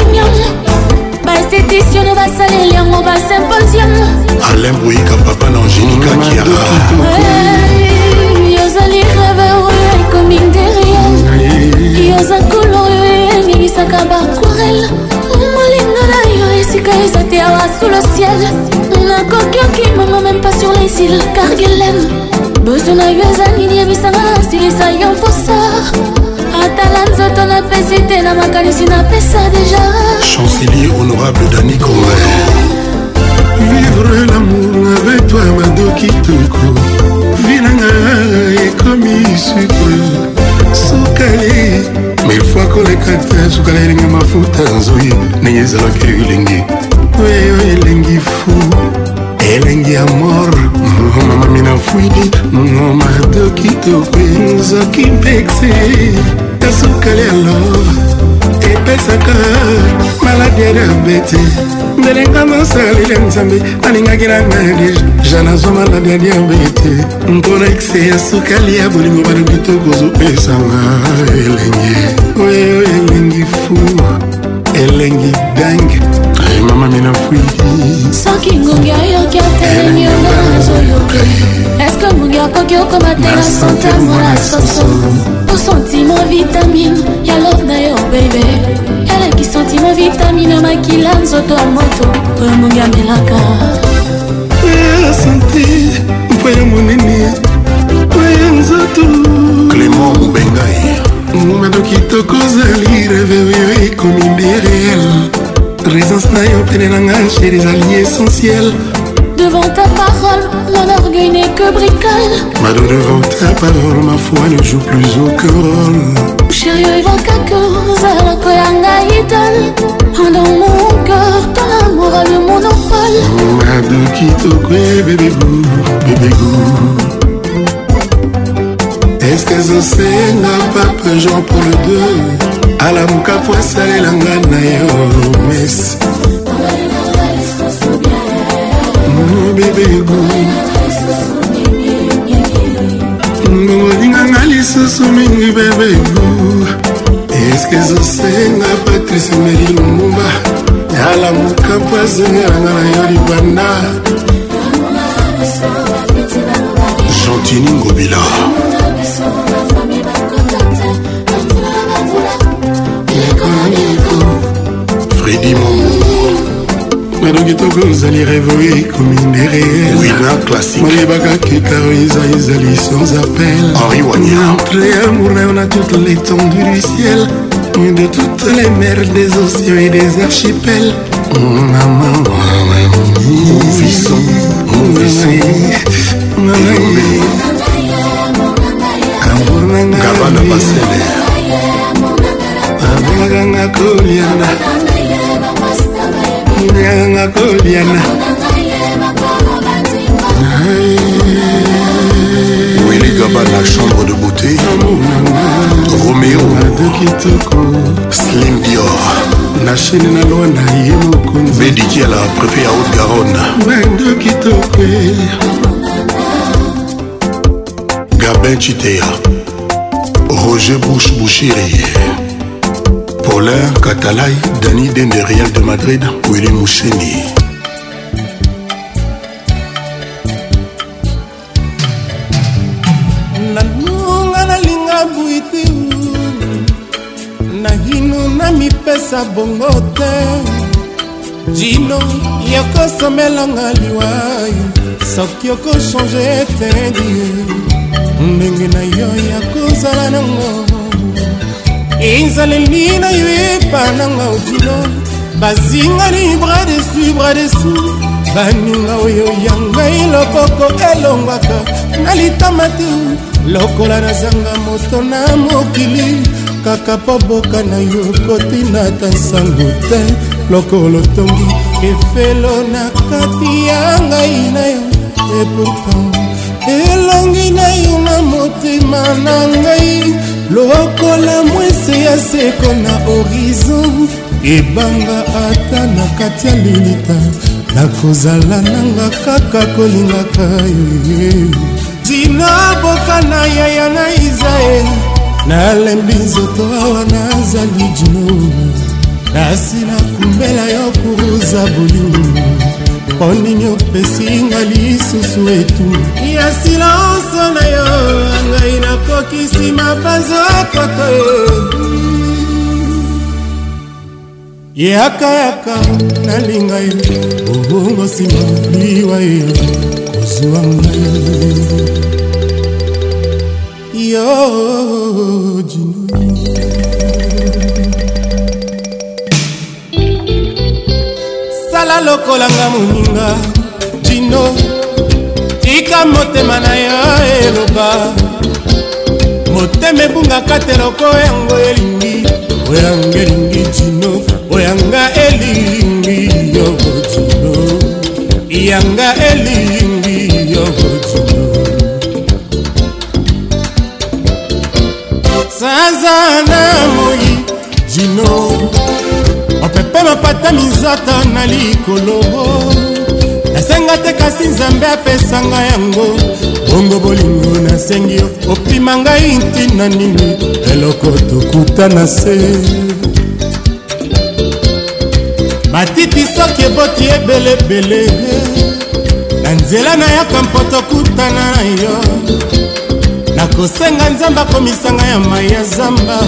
compétition basaleli yango basymposium alain boyika papa na angélika kiara yozali reve oyo ekomi nderie yoza nkolo oyo engimisaka baquarel molinga na yo esika eza te awa sous le ciel nakoki okimango même pas sur les îles cargilem besoin na yo eza nini ebisanga na silisa yo mposar tala nzoto napesi te na makanisi napesa deja chancelier honorable dani conver vivre lamour avec toi madokitoko vinanga ekomi sucre sukali mille fois koleka te sukala elingi mafuta nzoi ndenge ezalaki elingi oyo elengi fu elengi ya mor mamamina fwidi madoki tope nzoki mpekse ata sukali ya love epesaka maladi ya diabete ndelenga mosalile nzambe alingaki na nadi janazwa maladi ya diabete mpona ekse ya sukali ya bolingo balobi tokozopesanga elenge oyo elengi fu elengi dange mama minafui soki ngongi ayoki atelemi onga nazoyoki eske ngongi akoki okoma te na santamo na soso osentimo vitamine ya love na yo bebe eleki sentimo vitamine ya makila nzoto ya moto oyo mongamelaka sante mpo ya monene mpo ya nzoto clément mobengai momado kitoko ozali reveyo ekomi nde réel présence na yo pene na nga chéri ezali essentiel Devant ta parole, mon orgueil n'est que bricole. douleur devant ta parole, ma foi ne joue plus aucun rôle. Chérie, évoque à cause, alors que yanga Dans mon cœur, ton amour a le monopole. Mado, quitte bébé bou, bébé bou. Est-ce que je n'a pas peu Jean pour le deux? mouka, po et na yo oh, Miss? bebego ngolinganga lisusu mingi bebego eske ezosenga patrice melingumba yala mokampo azongelanga na yo libanda gentini ngobila fredi mongo edo kitoko ozali revo ekomi nderemalebaka kekaro eza ezali sans appelntre amoureux na toute l'étendue du ciel de toutes les mers des océans et des archipels amour nanga kolia ninganga koliana Willy Gaba la chambre de beauté Roméo Slim Dior na chine na lwa na ye mokonzi bediki ala préfet ya haute garonne bando kitoko gabin chitea roger bush bushiri Paulin Catalay, Dani Dende Real de Madrid, Willy Moucheni. nanunga nalinga buiti nahinu na mipesa bongo te jino yokosomelanga liwai soki okochange etedi ndenge na yo ya kozala nango enzaleli na yo epananga okilo bazingani bradesu bradesu baninga oyo ya ngai loboko elongwaka na litama te lokola nazanga moto na mokili kaka mpo boka na yo kotina ta nsango te lokolo otongi efelo na kati ya ngai na yo epourtant elongi na yo na motema na ngai lokola mwese ya seko na horizon ebanga ata na kati ya lilita nakozala nanga kaka kolingaka ye dina boka na yaya na israeli nalembi nzoto awa nazali jino nasi na kumbela yo kuruza bolingo mpo nini opesinga lisusu etu ya silanso na yo ngai nakokisi mapanzo koto e. yakayaka nalinga yo obongo nsima liwa yo kozwa ngai yo jino zala lokolanga moninga dino tika motema na yo eloba motema ebungaka te loko yango elingi oyanga elingi dino oyanga elingi yongo dino yanga elingi yongo dino sanza na moi dino opepe mapata mizata na likolo nasenga te kasi nzambe apesanga yango bongo bolingo nasengi yo opima ngai ntina nini eloko tokuta na se matiti soki eboti ebelebele na nzela nayaka mpo tokutana na yo nakosenga nzambe akomisanga ya mai ya zamba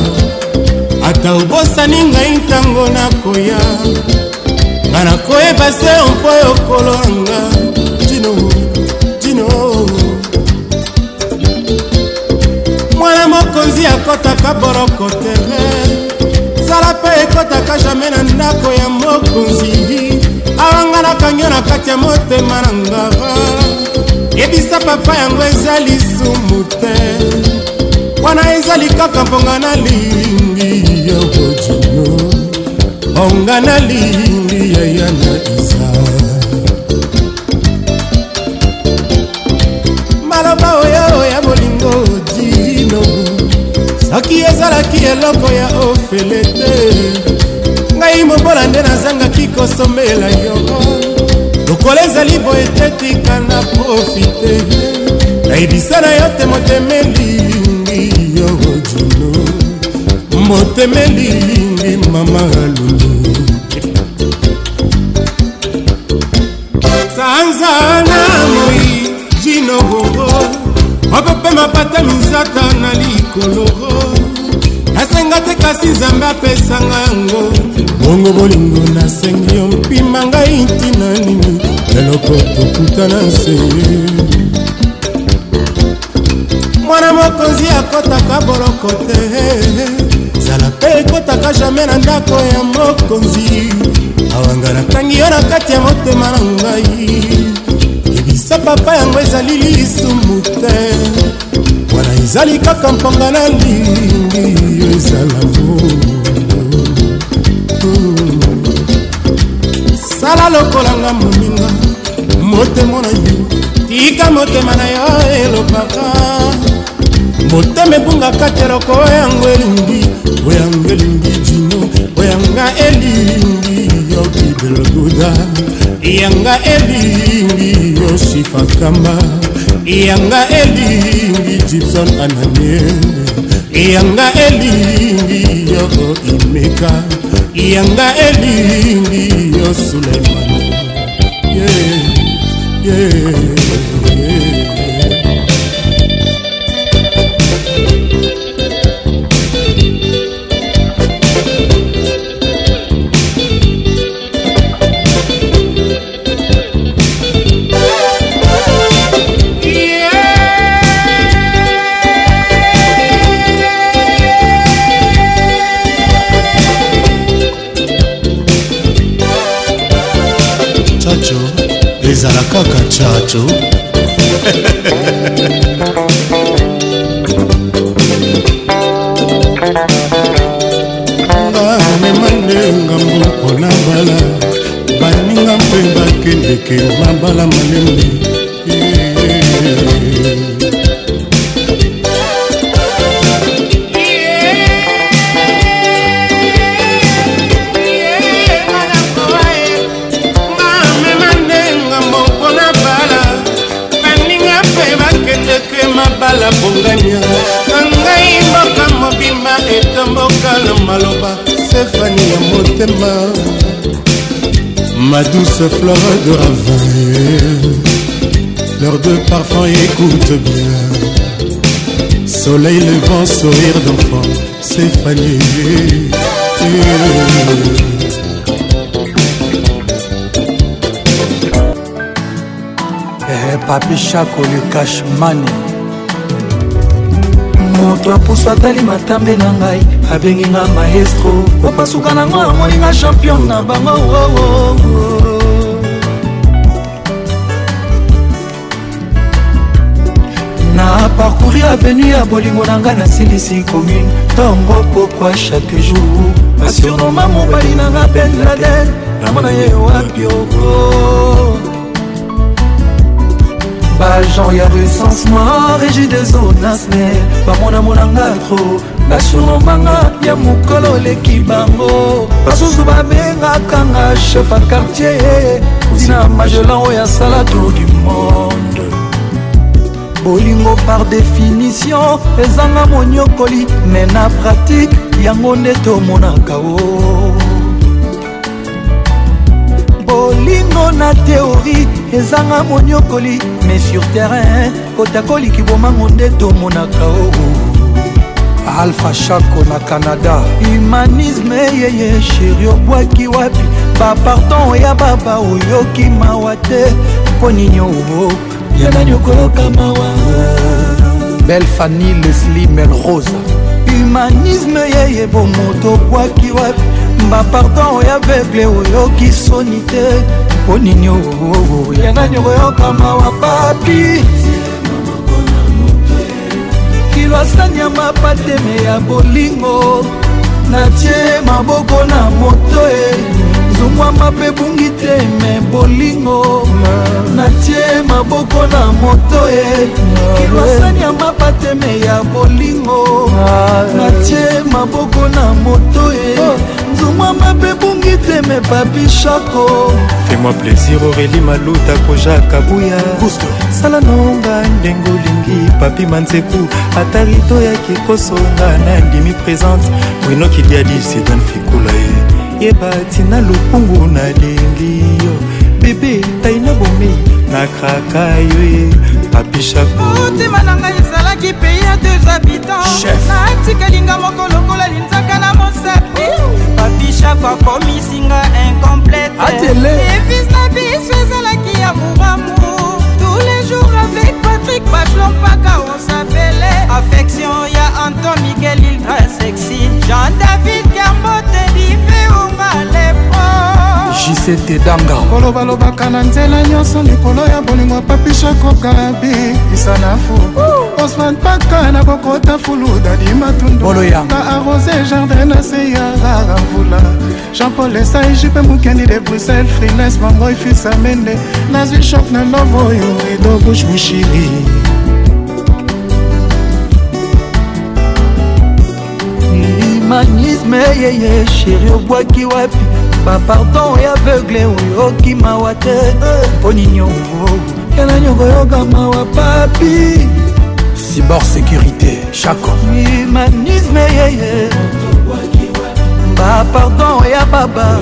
ata obosani ngai ntango nakoya nga nakoyeba se mpo yokolanga tino tino mwana mokonzi akɔtaka boroko tere zala mpe ekɔtaka jamai na ndako ya mokonzi awanga nakangi na kati ya motema na ngava yebisa papa yango eza lisumu te wana ezali kaka mponga na linga nalingi yo bojuno onga nalingi yaya na isa maloba oyo ya bolingo dino soki ezalaki eloko ya ofele te ngai mobola nde nazangaki kosomela yo lokola ezali boye tetika na profite nayebisa na yo te motemelingi yo motemeli ngi mama lulu sanza na moi jinororo opepe mapata misaka na likoloro nasenga te kasi nzambe apesanga yango bongo bolingo nasengi yo mpima ngai ntina nini eloko tokutana nse mwana mokonzi akotaka boloko te ekotaka jamai na ndako ya mokonzi awanga natangi yo na kati ya motema na ngai ebisa papa yango ezali lisumu te wana ezali kaka mponga na lingi yo ezala sala lokolanga moninga motema na yo tika motema na yo elobaka motema ebungaka te loko yango elingi oyanga elingi jino oyanga elingi yo kibelguda yanga elingi yo sifakamba yanga elingi gibson ananie yanga elingi yo imeka yanga elingi yo suleiman yeah, yeah. tatu bamema nde ngambu mpona mbala baninga mpe bakendeke mabala malembe tellement Ma douce fleur de ravin L'heure de parfum, écoute bien Soleil levant, sourire d'enfant C'est fané eh, eh, papi chako le cashmane moto apuswa atali matambe na ngai abengi nga maestro opasuka nango amoni nga champion na bango oh, oh, oh. na parcouri avenu ya bolingo na ngai nasilisi commune ntongo pokwa chaque jour basurnoma mobali na nga ben laden namona ye wapi oko bagen ya recensement régi des zones nasne bamonamona nga trop nasuromanga ya mokolo oleki bango basusu babengaka nga chef a quartier tina magelan oyo asala tour du monde bolingo par définition ezanga monyokoli me na pratike yango nde tomonaka o bolingo na teori ezanga monyokoli mais sur terrain kotakoliki bomango nde tomonaka o alpha shako na canada humanisme yeye sheri obwaki wapi bapardon oya baba oyoki mawa te mpo nini oo ya nani okoyoka mawa belle fanny lesli melrosa humanisme yeye bomoto obwaki wapi bapardon oya vegle oyoki soni te mpo nini oo ya nani okoyoka mawa papi lwasanya mapateme ya bolingo natie maboko na moto e eh. zongwama mpe bungi te me bolingo natie maboko na moto e eh. kilwasanya mapateme ya bolingo natie maboko na moto e tungwa mabe bungi teme papi shoko fais-moi plaisir aurélie maluta koja kabuya sala nonga ndenge olingi papi manzeku ata rito yaki kosonga na ndimi présente winokidiadi sidan fikula ye eh. yeba tina lokungu nalingi yo bebe tai na bomei nakraka yo ye eh. papi shakotema na ngai ezalaki pei ya deux habitants natika linga moko lokola linzaka na mosepe chaque akomisinga incomplète efis na biso ezalaki ya moramu tous les jours avec patrik baclompaka on sapele affection ya anton miguel ildra sexy jean david jise tedanga kolobalobaka na nzela nyonso likolo ya bolingo papishako karabi isanafu osman paka nakokota fulu dadi matunduna arose jardin na se ya rara mvula jean-paul esai jupe mokendi de bruxelles frines mangoi fisa mende nazwi shok na love oyo edo bush mushili humanisme yeye sheri obwaki wa bapardon ya aveugle oyo okimawa oh, te euh, mpo nini ongo yana nyongo yokamawa papi cibor sécurité chaco humanisme yeye bapardon ya baba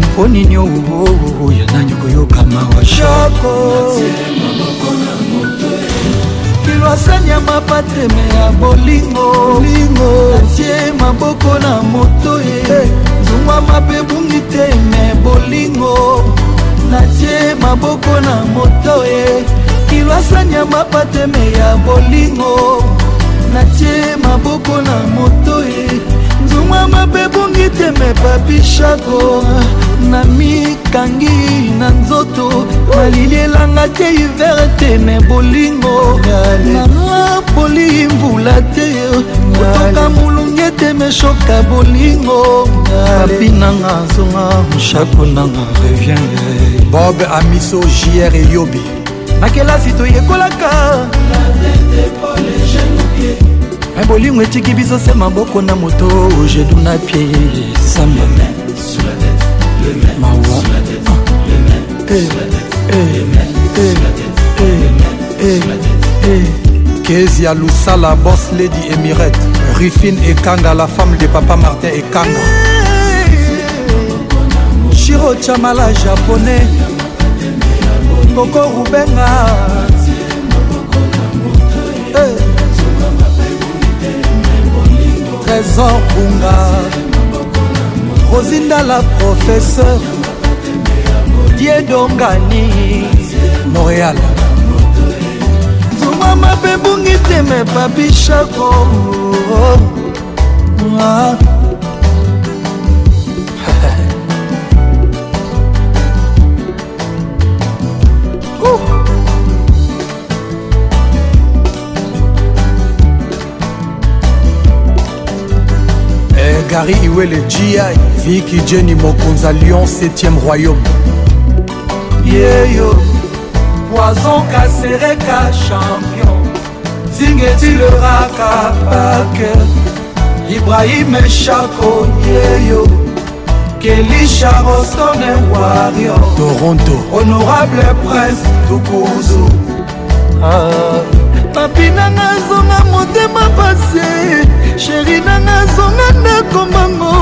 mpo nini ongo oh, oh, yana nyongo yokamawa shako kilwasani ya mapateme ya bolingo tie maboko na moto ye hey. tungwama mpe bungi te me bolingo natie maboko na moto e kilwasanya mapateme ya bolingo natie maboko na moto e nzungwama mpe bungi te me babishako na mikangi na nzoto malili elanga te hiver te me bolingo na mapoli mvula te kotoka mulu ete meshoka bolingo papi nanga zonga mshako nanga revien bob amiso jr eyobi na kelasi toyekolaka me bolingo etiki biso se maboko na moto jedu na pie samba mawa eh, eh, eh, kezi ya lusala bos lady emirete Ruffine Ekanga, la femme de papa Martin Ekanga. Shiro Chamala japonais. Coco Rubenga. Eh. Trésor Bunga. Rosinda la professeure. Diedongani. Montréal. mama bebungi teme babishako gary iwele gi viki jeni mokonza lyon 7e royaume yeyo yeah, poison kasereka champion zingetileraka pake ibrahim eshako yeyo kelisha rostone wario toronto honorable prince tukuzu ah. papina nazonga motema pase sheri nanga azonga ndako mbango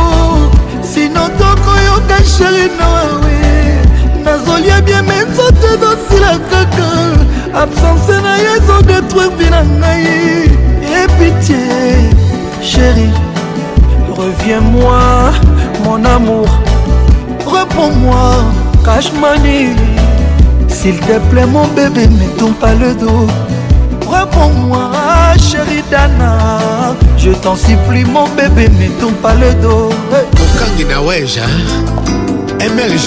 sino tokoyoka sheri noawe ah nazolia bieme nzoto ezosila kaka absence na ye ezodetruire vi na ngai epitie chéri reviens-moi mon amour reprends-moi cashmani s'il te plaît mon bébé ne tourne pas le dos reprends-moi chéri dana je t'en supplie mon bébé ne tourne pas le dos okangi na weja mlg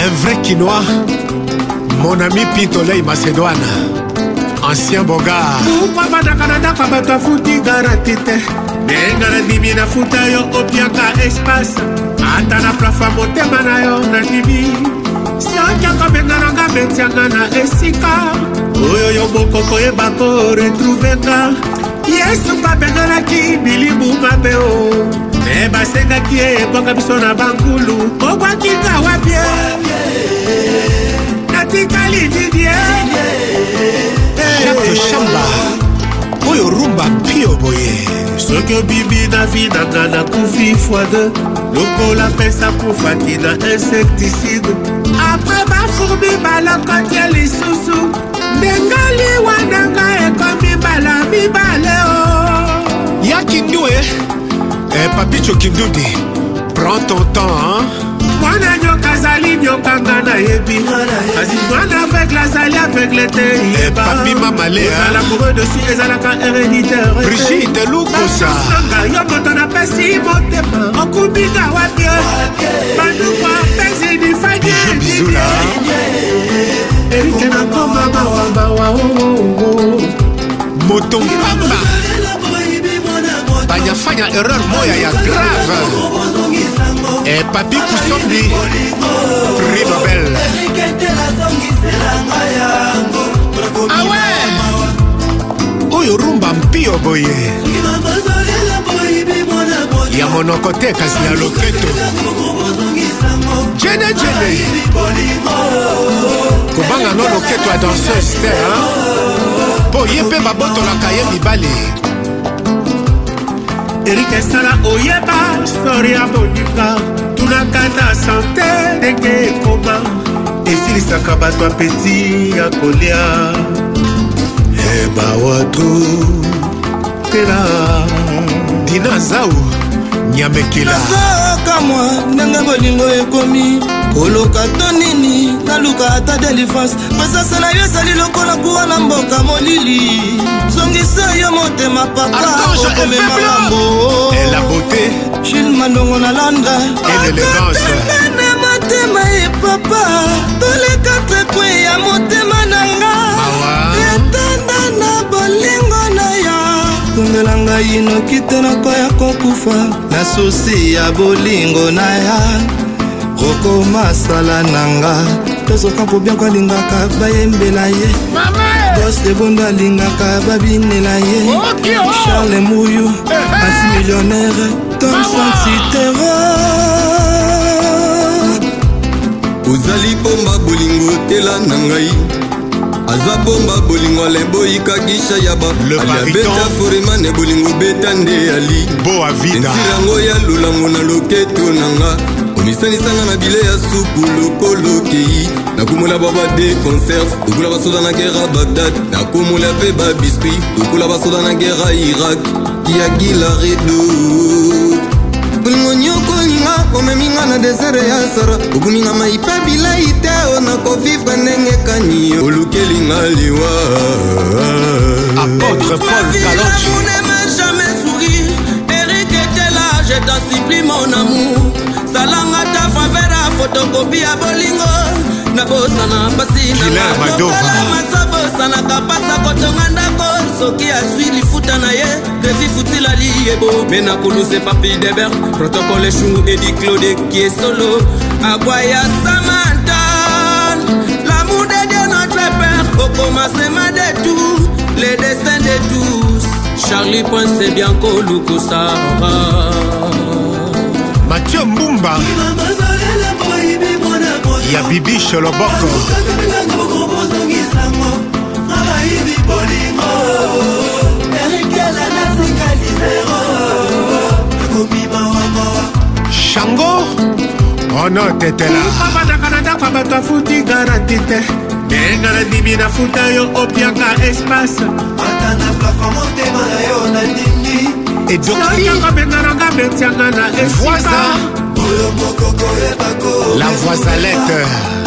Un vrai quinois, mon ami Pintolei Macédoine, ancien boga. Pourquoi bandaka na ndako bato afuti garanti te ndenga nandimi nafuta yo opiaka espace ata na plafa motema na yo nandimi soki akobenga nanga betianga na esika oyo yo moko koyeba koretrouvenga yesu babengelaki bilibu mabe o oh. me basengaki epoka biso na bankulu okwakika wapie natikali didie jacke shamba oyo rumba pio boye soki obibi na vinanga nakufi fwade lokola pesa kufaki na insecticide apre bafurbi balokoti ya lisusu ndengali wananga ekomi mbala mibale o yakindu e Eh, papi chokindudi prends ton temps hein? mwana nyoka azali nyokanga nayebi kasi mwana aveugle azali aveugle te eh, papi mamaleala moureux dessus ezalaka héréditaire brigide lukosaanga yo moto napesi motema okumbinga wapi eh? banduka pesi nifadibizula erike nakoma mawa mawa oh, oh, oh. moto mpamba hajafanya erreur moya ya grave eh, papi kusombi prix nobel awe ah oyo rumba mpio boye ya monoko te kasi ya loketo jene jene kobanga no loketo ya danseuse te mpo ye mpe babotolaka ye mibale erik esala oyeba sori ya bondima tunaka na sante ndenge ekoma esilisaka bato apeti ya kolia ebawatu eh tela dina zau nyamekelaka mwa ndenge bolingo ekomi koloka to nini naluka ata delifrance presence na yo ezali lokola kuwa na mboka molili zongisa yo motema papa okomema mambo jile mandongo na londre akatanane motema ye papa toleka tekwe ya motema na nga etanda na bolingo na yo tungela ngai noki te nakoya kokufa na susi ya bolingo na ya roko masala na nga tozoka kobianko alingaka bayembela ye bos ebondo alingaka babinela ye oh! charle muyu asi millionnaire tomson citero ozali bomba bolingo tela na ngai aza bomba bolingo aleboyika gisha yaba aliabeta foremane bolingo beta nde ali entira yango ya lolango na loketo na nga komisanisanga na bile ya supu lokolo kei nakomola bwa bade conserve lokola basoda na gera bagdad nakomola mpe babiskuit lokola basoda na gera irak ya gilaredo bolingo nyokolinga omeminga na desere ya sara obuminga maipe bilei te o nakovivre ndenge kani olukelinga liwa apotre paul kalonji jamais souri erik etela je t'en supplie mon amour zalanga ta favere ya fotokopi ya bolingo nabosana mpasi naokala masabosanaka mpasa kotonga ndako soki azwi lifuta na ye grevi futila liyebo me na koluse papi deber protokole shungu edi claude kiesolo agwa ya samantan lamour de dieu notre père okomasema de tout le destin de tous charlie ponce bianco lukusara mathieu mbumba ya bibishe loboko shango oh ono tetela abataka eh, na ndako bato afuti garanti te ndenga na ndimi nafuta yo opianga espace ata na plafo motema la voisalette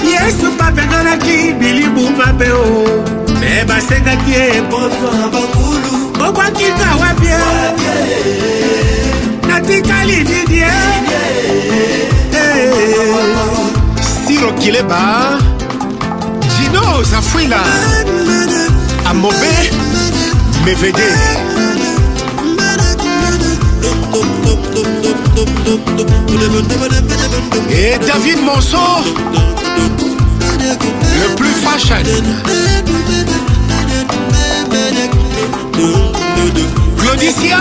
yesu babenganaki bilibumba mpe o me basengaki ebozwabakulu okwaki kawa bie natikali didie eh. siro kileba jino zafwila amobe mevede Et David Monceau, le plus fashion. Claudicia,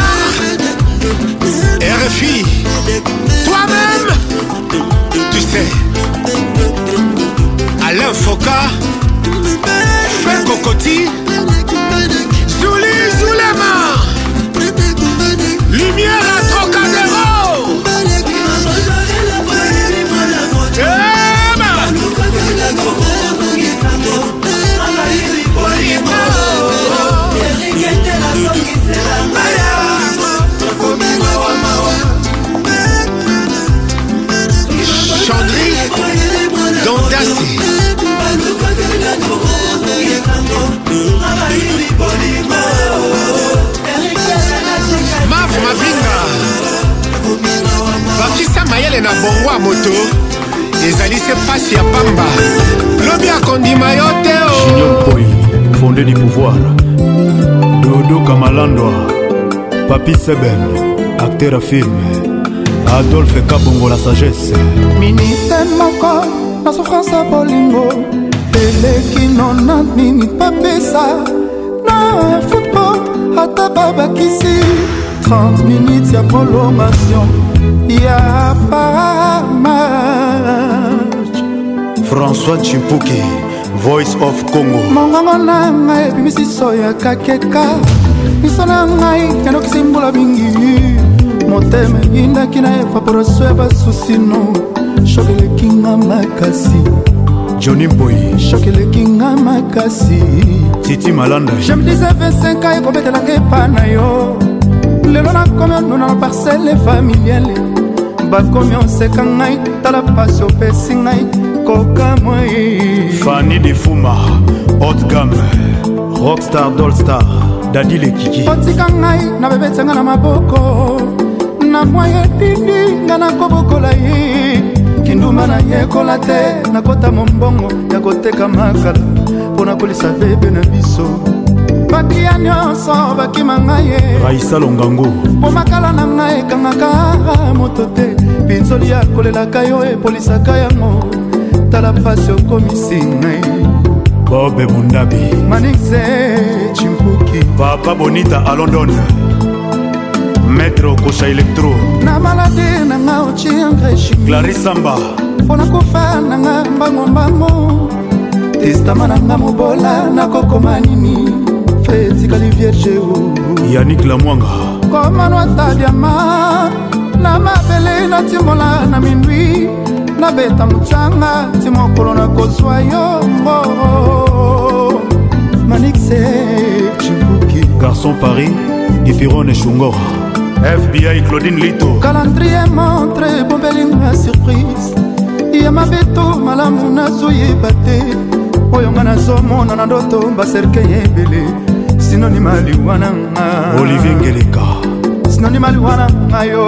RFI, toi-même, tu sais, Alain Foka Fred Cocotti, Zouli Zoulema, Lumière à maf mavinga bakisa mayele na bongo ya moto ezali se pasi ya pamba lobi akondima yo te juniorpoi oh. fondé du pouvoir dodo kamalandwa papi seben acteur a filme adolphe kabongo la sagesse minite moko na souffrance ya bolingo eleki nona nini papesa football ata babakisi 30 minutes ya prolongation ya pamatch françois chimpuki voice of congo mongongo na ngai ebimisiso ya kakeka miso na ngai yandokisi mbula mingi motema eyindaki na evaporation ya basusino shoki elekinga makasi joni mboyi shokeleki nga makasi titi malanda jemdisa 25 a ekobetelanga epa na yo lelo nakomi onuna na parcele familiale bakomi oseka ngai tala pasi opesi ngai kokamoi fani defuma otgam rockstar dolstar dadi lekiki otika ngai na bebetia ngai na maboko na mwa yetindi ngai nakobokola ye motema nayekola te nakota mombongo ya koteka makala mpo na kolisa bebe na biso bakiya nyonso bakima ngai ye raisa longango mpo makala na ngai ekangaka moto te pinzoli akolelaka yo epolisaka yango tala mpasi okomisi ngai bobe mondabi manise chimpuki papa bonita alondone maître okosha elektro na maladi nanga ociangreshi clarisamba mpo na kofa nanga mbangombango testama nanga mobola nakokoma nini fe etikali vierge yanik lamwanga komanwata diama na mabele natimola na mindwi nabeta mocanga ti mokolo nakozwa yongo manixe cibuki garçon paris ifirone shungora fbi claudine lito calendrier montre bombelinga surprise ya mabeto malamu nazoyeba te oyo nga nazomona na ndoto baserke ya ebele sinonima liwananga olivier ngeleka sinonima liwananga yo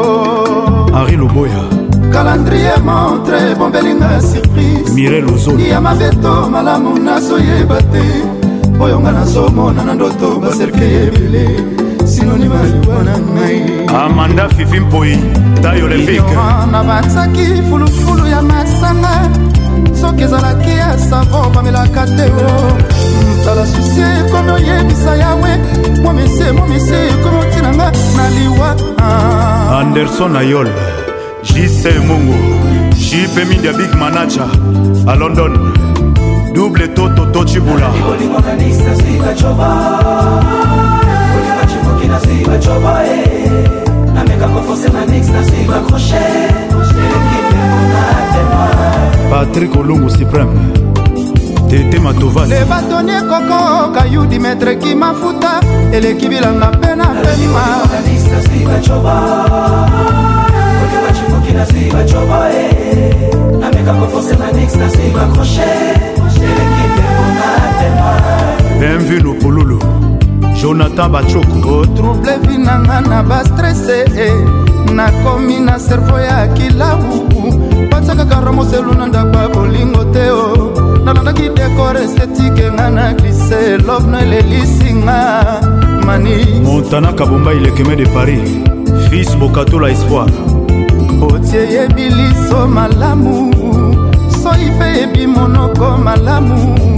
henri loboya calendrier montre bombelinga surprise mirel ozoni ya mabeto malamu nazoyeba te oyo nga nazomona na ndoto baserke ya ebele amanda fifi mpoi tayo levikna batsaki fulufulu ya masanga soki ezalaki ya savo bamelaka te o tala susi ekomi oyebisa yawe momise momise ekomi otinanga na liwa anderson ayol jise mungu jipe media big manager a london double toto tocibula Eh. na suis bachoba e nameka kofosema nix na suis bakroche patrik olungu supreme tete matova le batoni ekoko kayu dimetre kimafuta eleki bilanga mpe na pelima mv lopululu jonathan bacoko otrouble vinanga na bastrese nakomi na servo ya kilau batiakaka romoselu na ndako ya bolingo te o oh. nalandaki dekor estetike nga na glise love no elelisinga mani montana kabomba ilekeme de paris fils bokatola espoir otie yebi liso malamu soi mpe yebi monoko malamu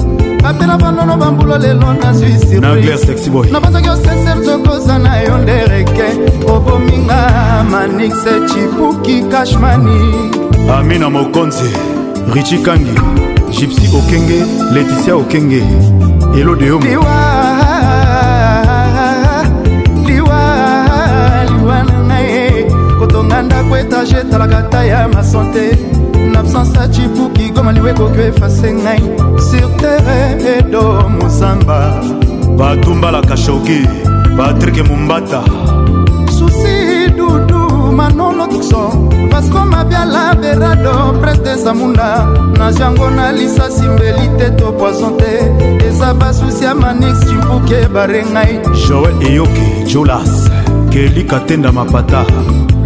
bapela bandono bambula lelo nazwi sirnabanzaki oseser zokoza na yo nde reke obominga manixe chipuki kashmani amina mokonzi richi kangi gypsy okenge leticia okenge elode yo liwa liwa na ngai kotonga ndako etage etalaka ta ya masante mon absence acibuki goma liwe ekoki efase ngai sur terre edo mozamba batumbalaka shoki patrik mumbata susi dudu manolo tukson vasco mabiala berado pres de zamunda na jango na lisasi mbeli te to poison te eza basusi ya manix cibuki ebare ngai joel eyoki julas kelika tenda mapata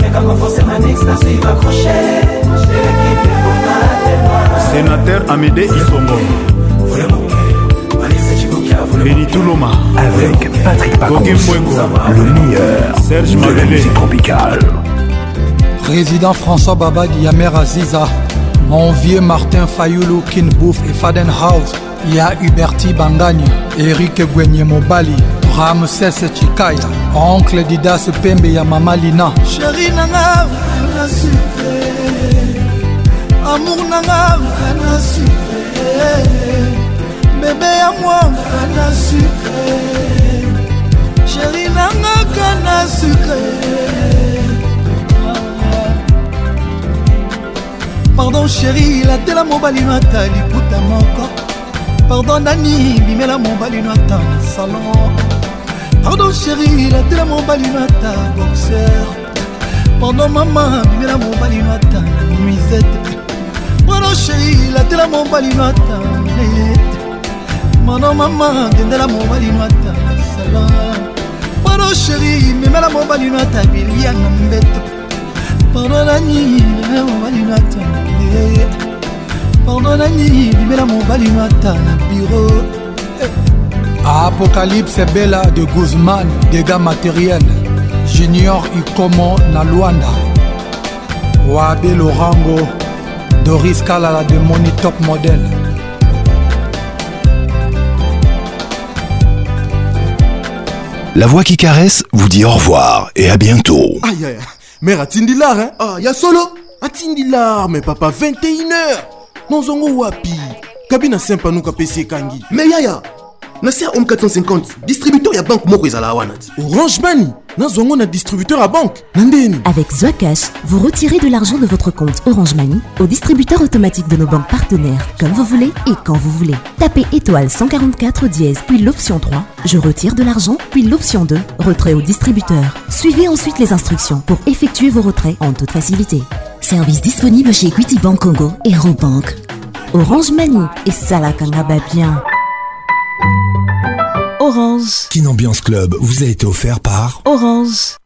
mais quand on fonce, c'est ma nix, n'a suivi accroché. J'ai l'équipe pour moi Sénateur Amédé Isongo. Vraiment. Béni Toulouma avec Patrick Pacons, le meilleur Serge de Président François Baba Yamer Aziza, mon vieux Martin Fayoulou, Kinbouf et Fadenhaus il y a Huberti Bangagne, Eric Gwenye Mobali, ramsese chikaya oncle didas pembe ya mama lina sheri nanga na sufre amour nanga na sufre bebe ya mwanga na sufre sheri nanga kana sufre pardon sheri latela mobali no ata liputa moko pardon nani bimela mobali no ata salon pardon chéri latela mobali mata boxer pardon mama bimela mobali mata nuisette pardon chéri latela mobali mata neyete pardon mama dendela mobali mata sala pardon chéri memela mobali mata bilianga mbeto pardon nani memela mobali mata neyete pardon nani bimela mobali mata na bureau apocalypse bela de guzman dégâts matériel junior ikomo na lwanda wabe lorango doris kalala de moni top model La voix qui caresse vous dit au revoir et à bientôt. Aïe, aïe, mère atindilar, hein Ah, y'a solo atindilar, mais papa, 21h Nonzongo wapi Kabina sempa nuka pesi kangi. Mais yaya, nasia home 450 distributeur à banque, orange mani nazwa na distributeur à banque avec zoacash vous retirez de l'argent de votre compte orange mani au distributeur automatique de nos banques partenaires comme vous voulez et quand vous voulez tapez étoile 144 dièse puis l'option 3 je retire de l'argent puis l'option 2 retrait au distributeur suivez ensuite les instructions pour effectuer vos retraits en toute facilité service disponible chez Equity Bank Congo et Robank Orange Mani et Salakanga bien. Orange. Kin Ambiance Club vous a été offert par Orange.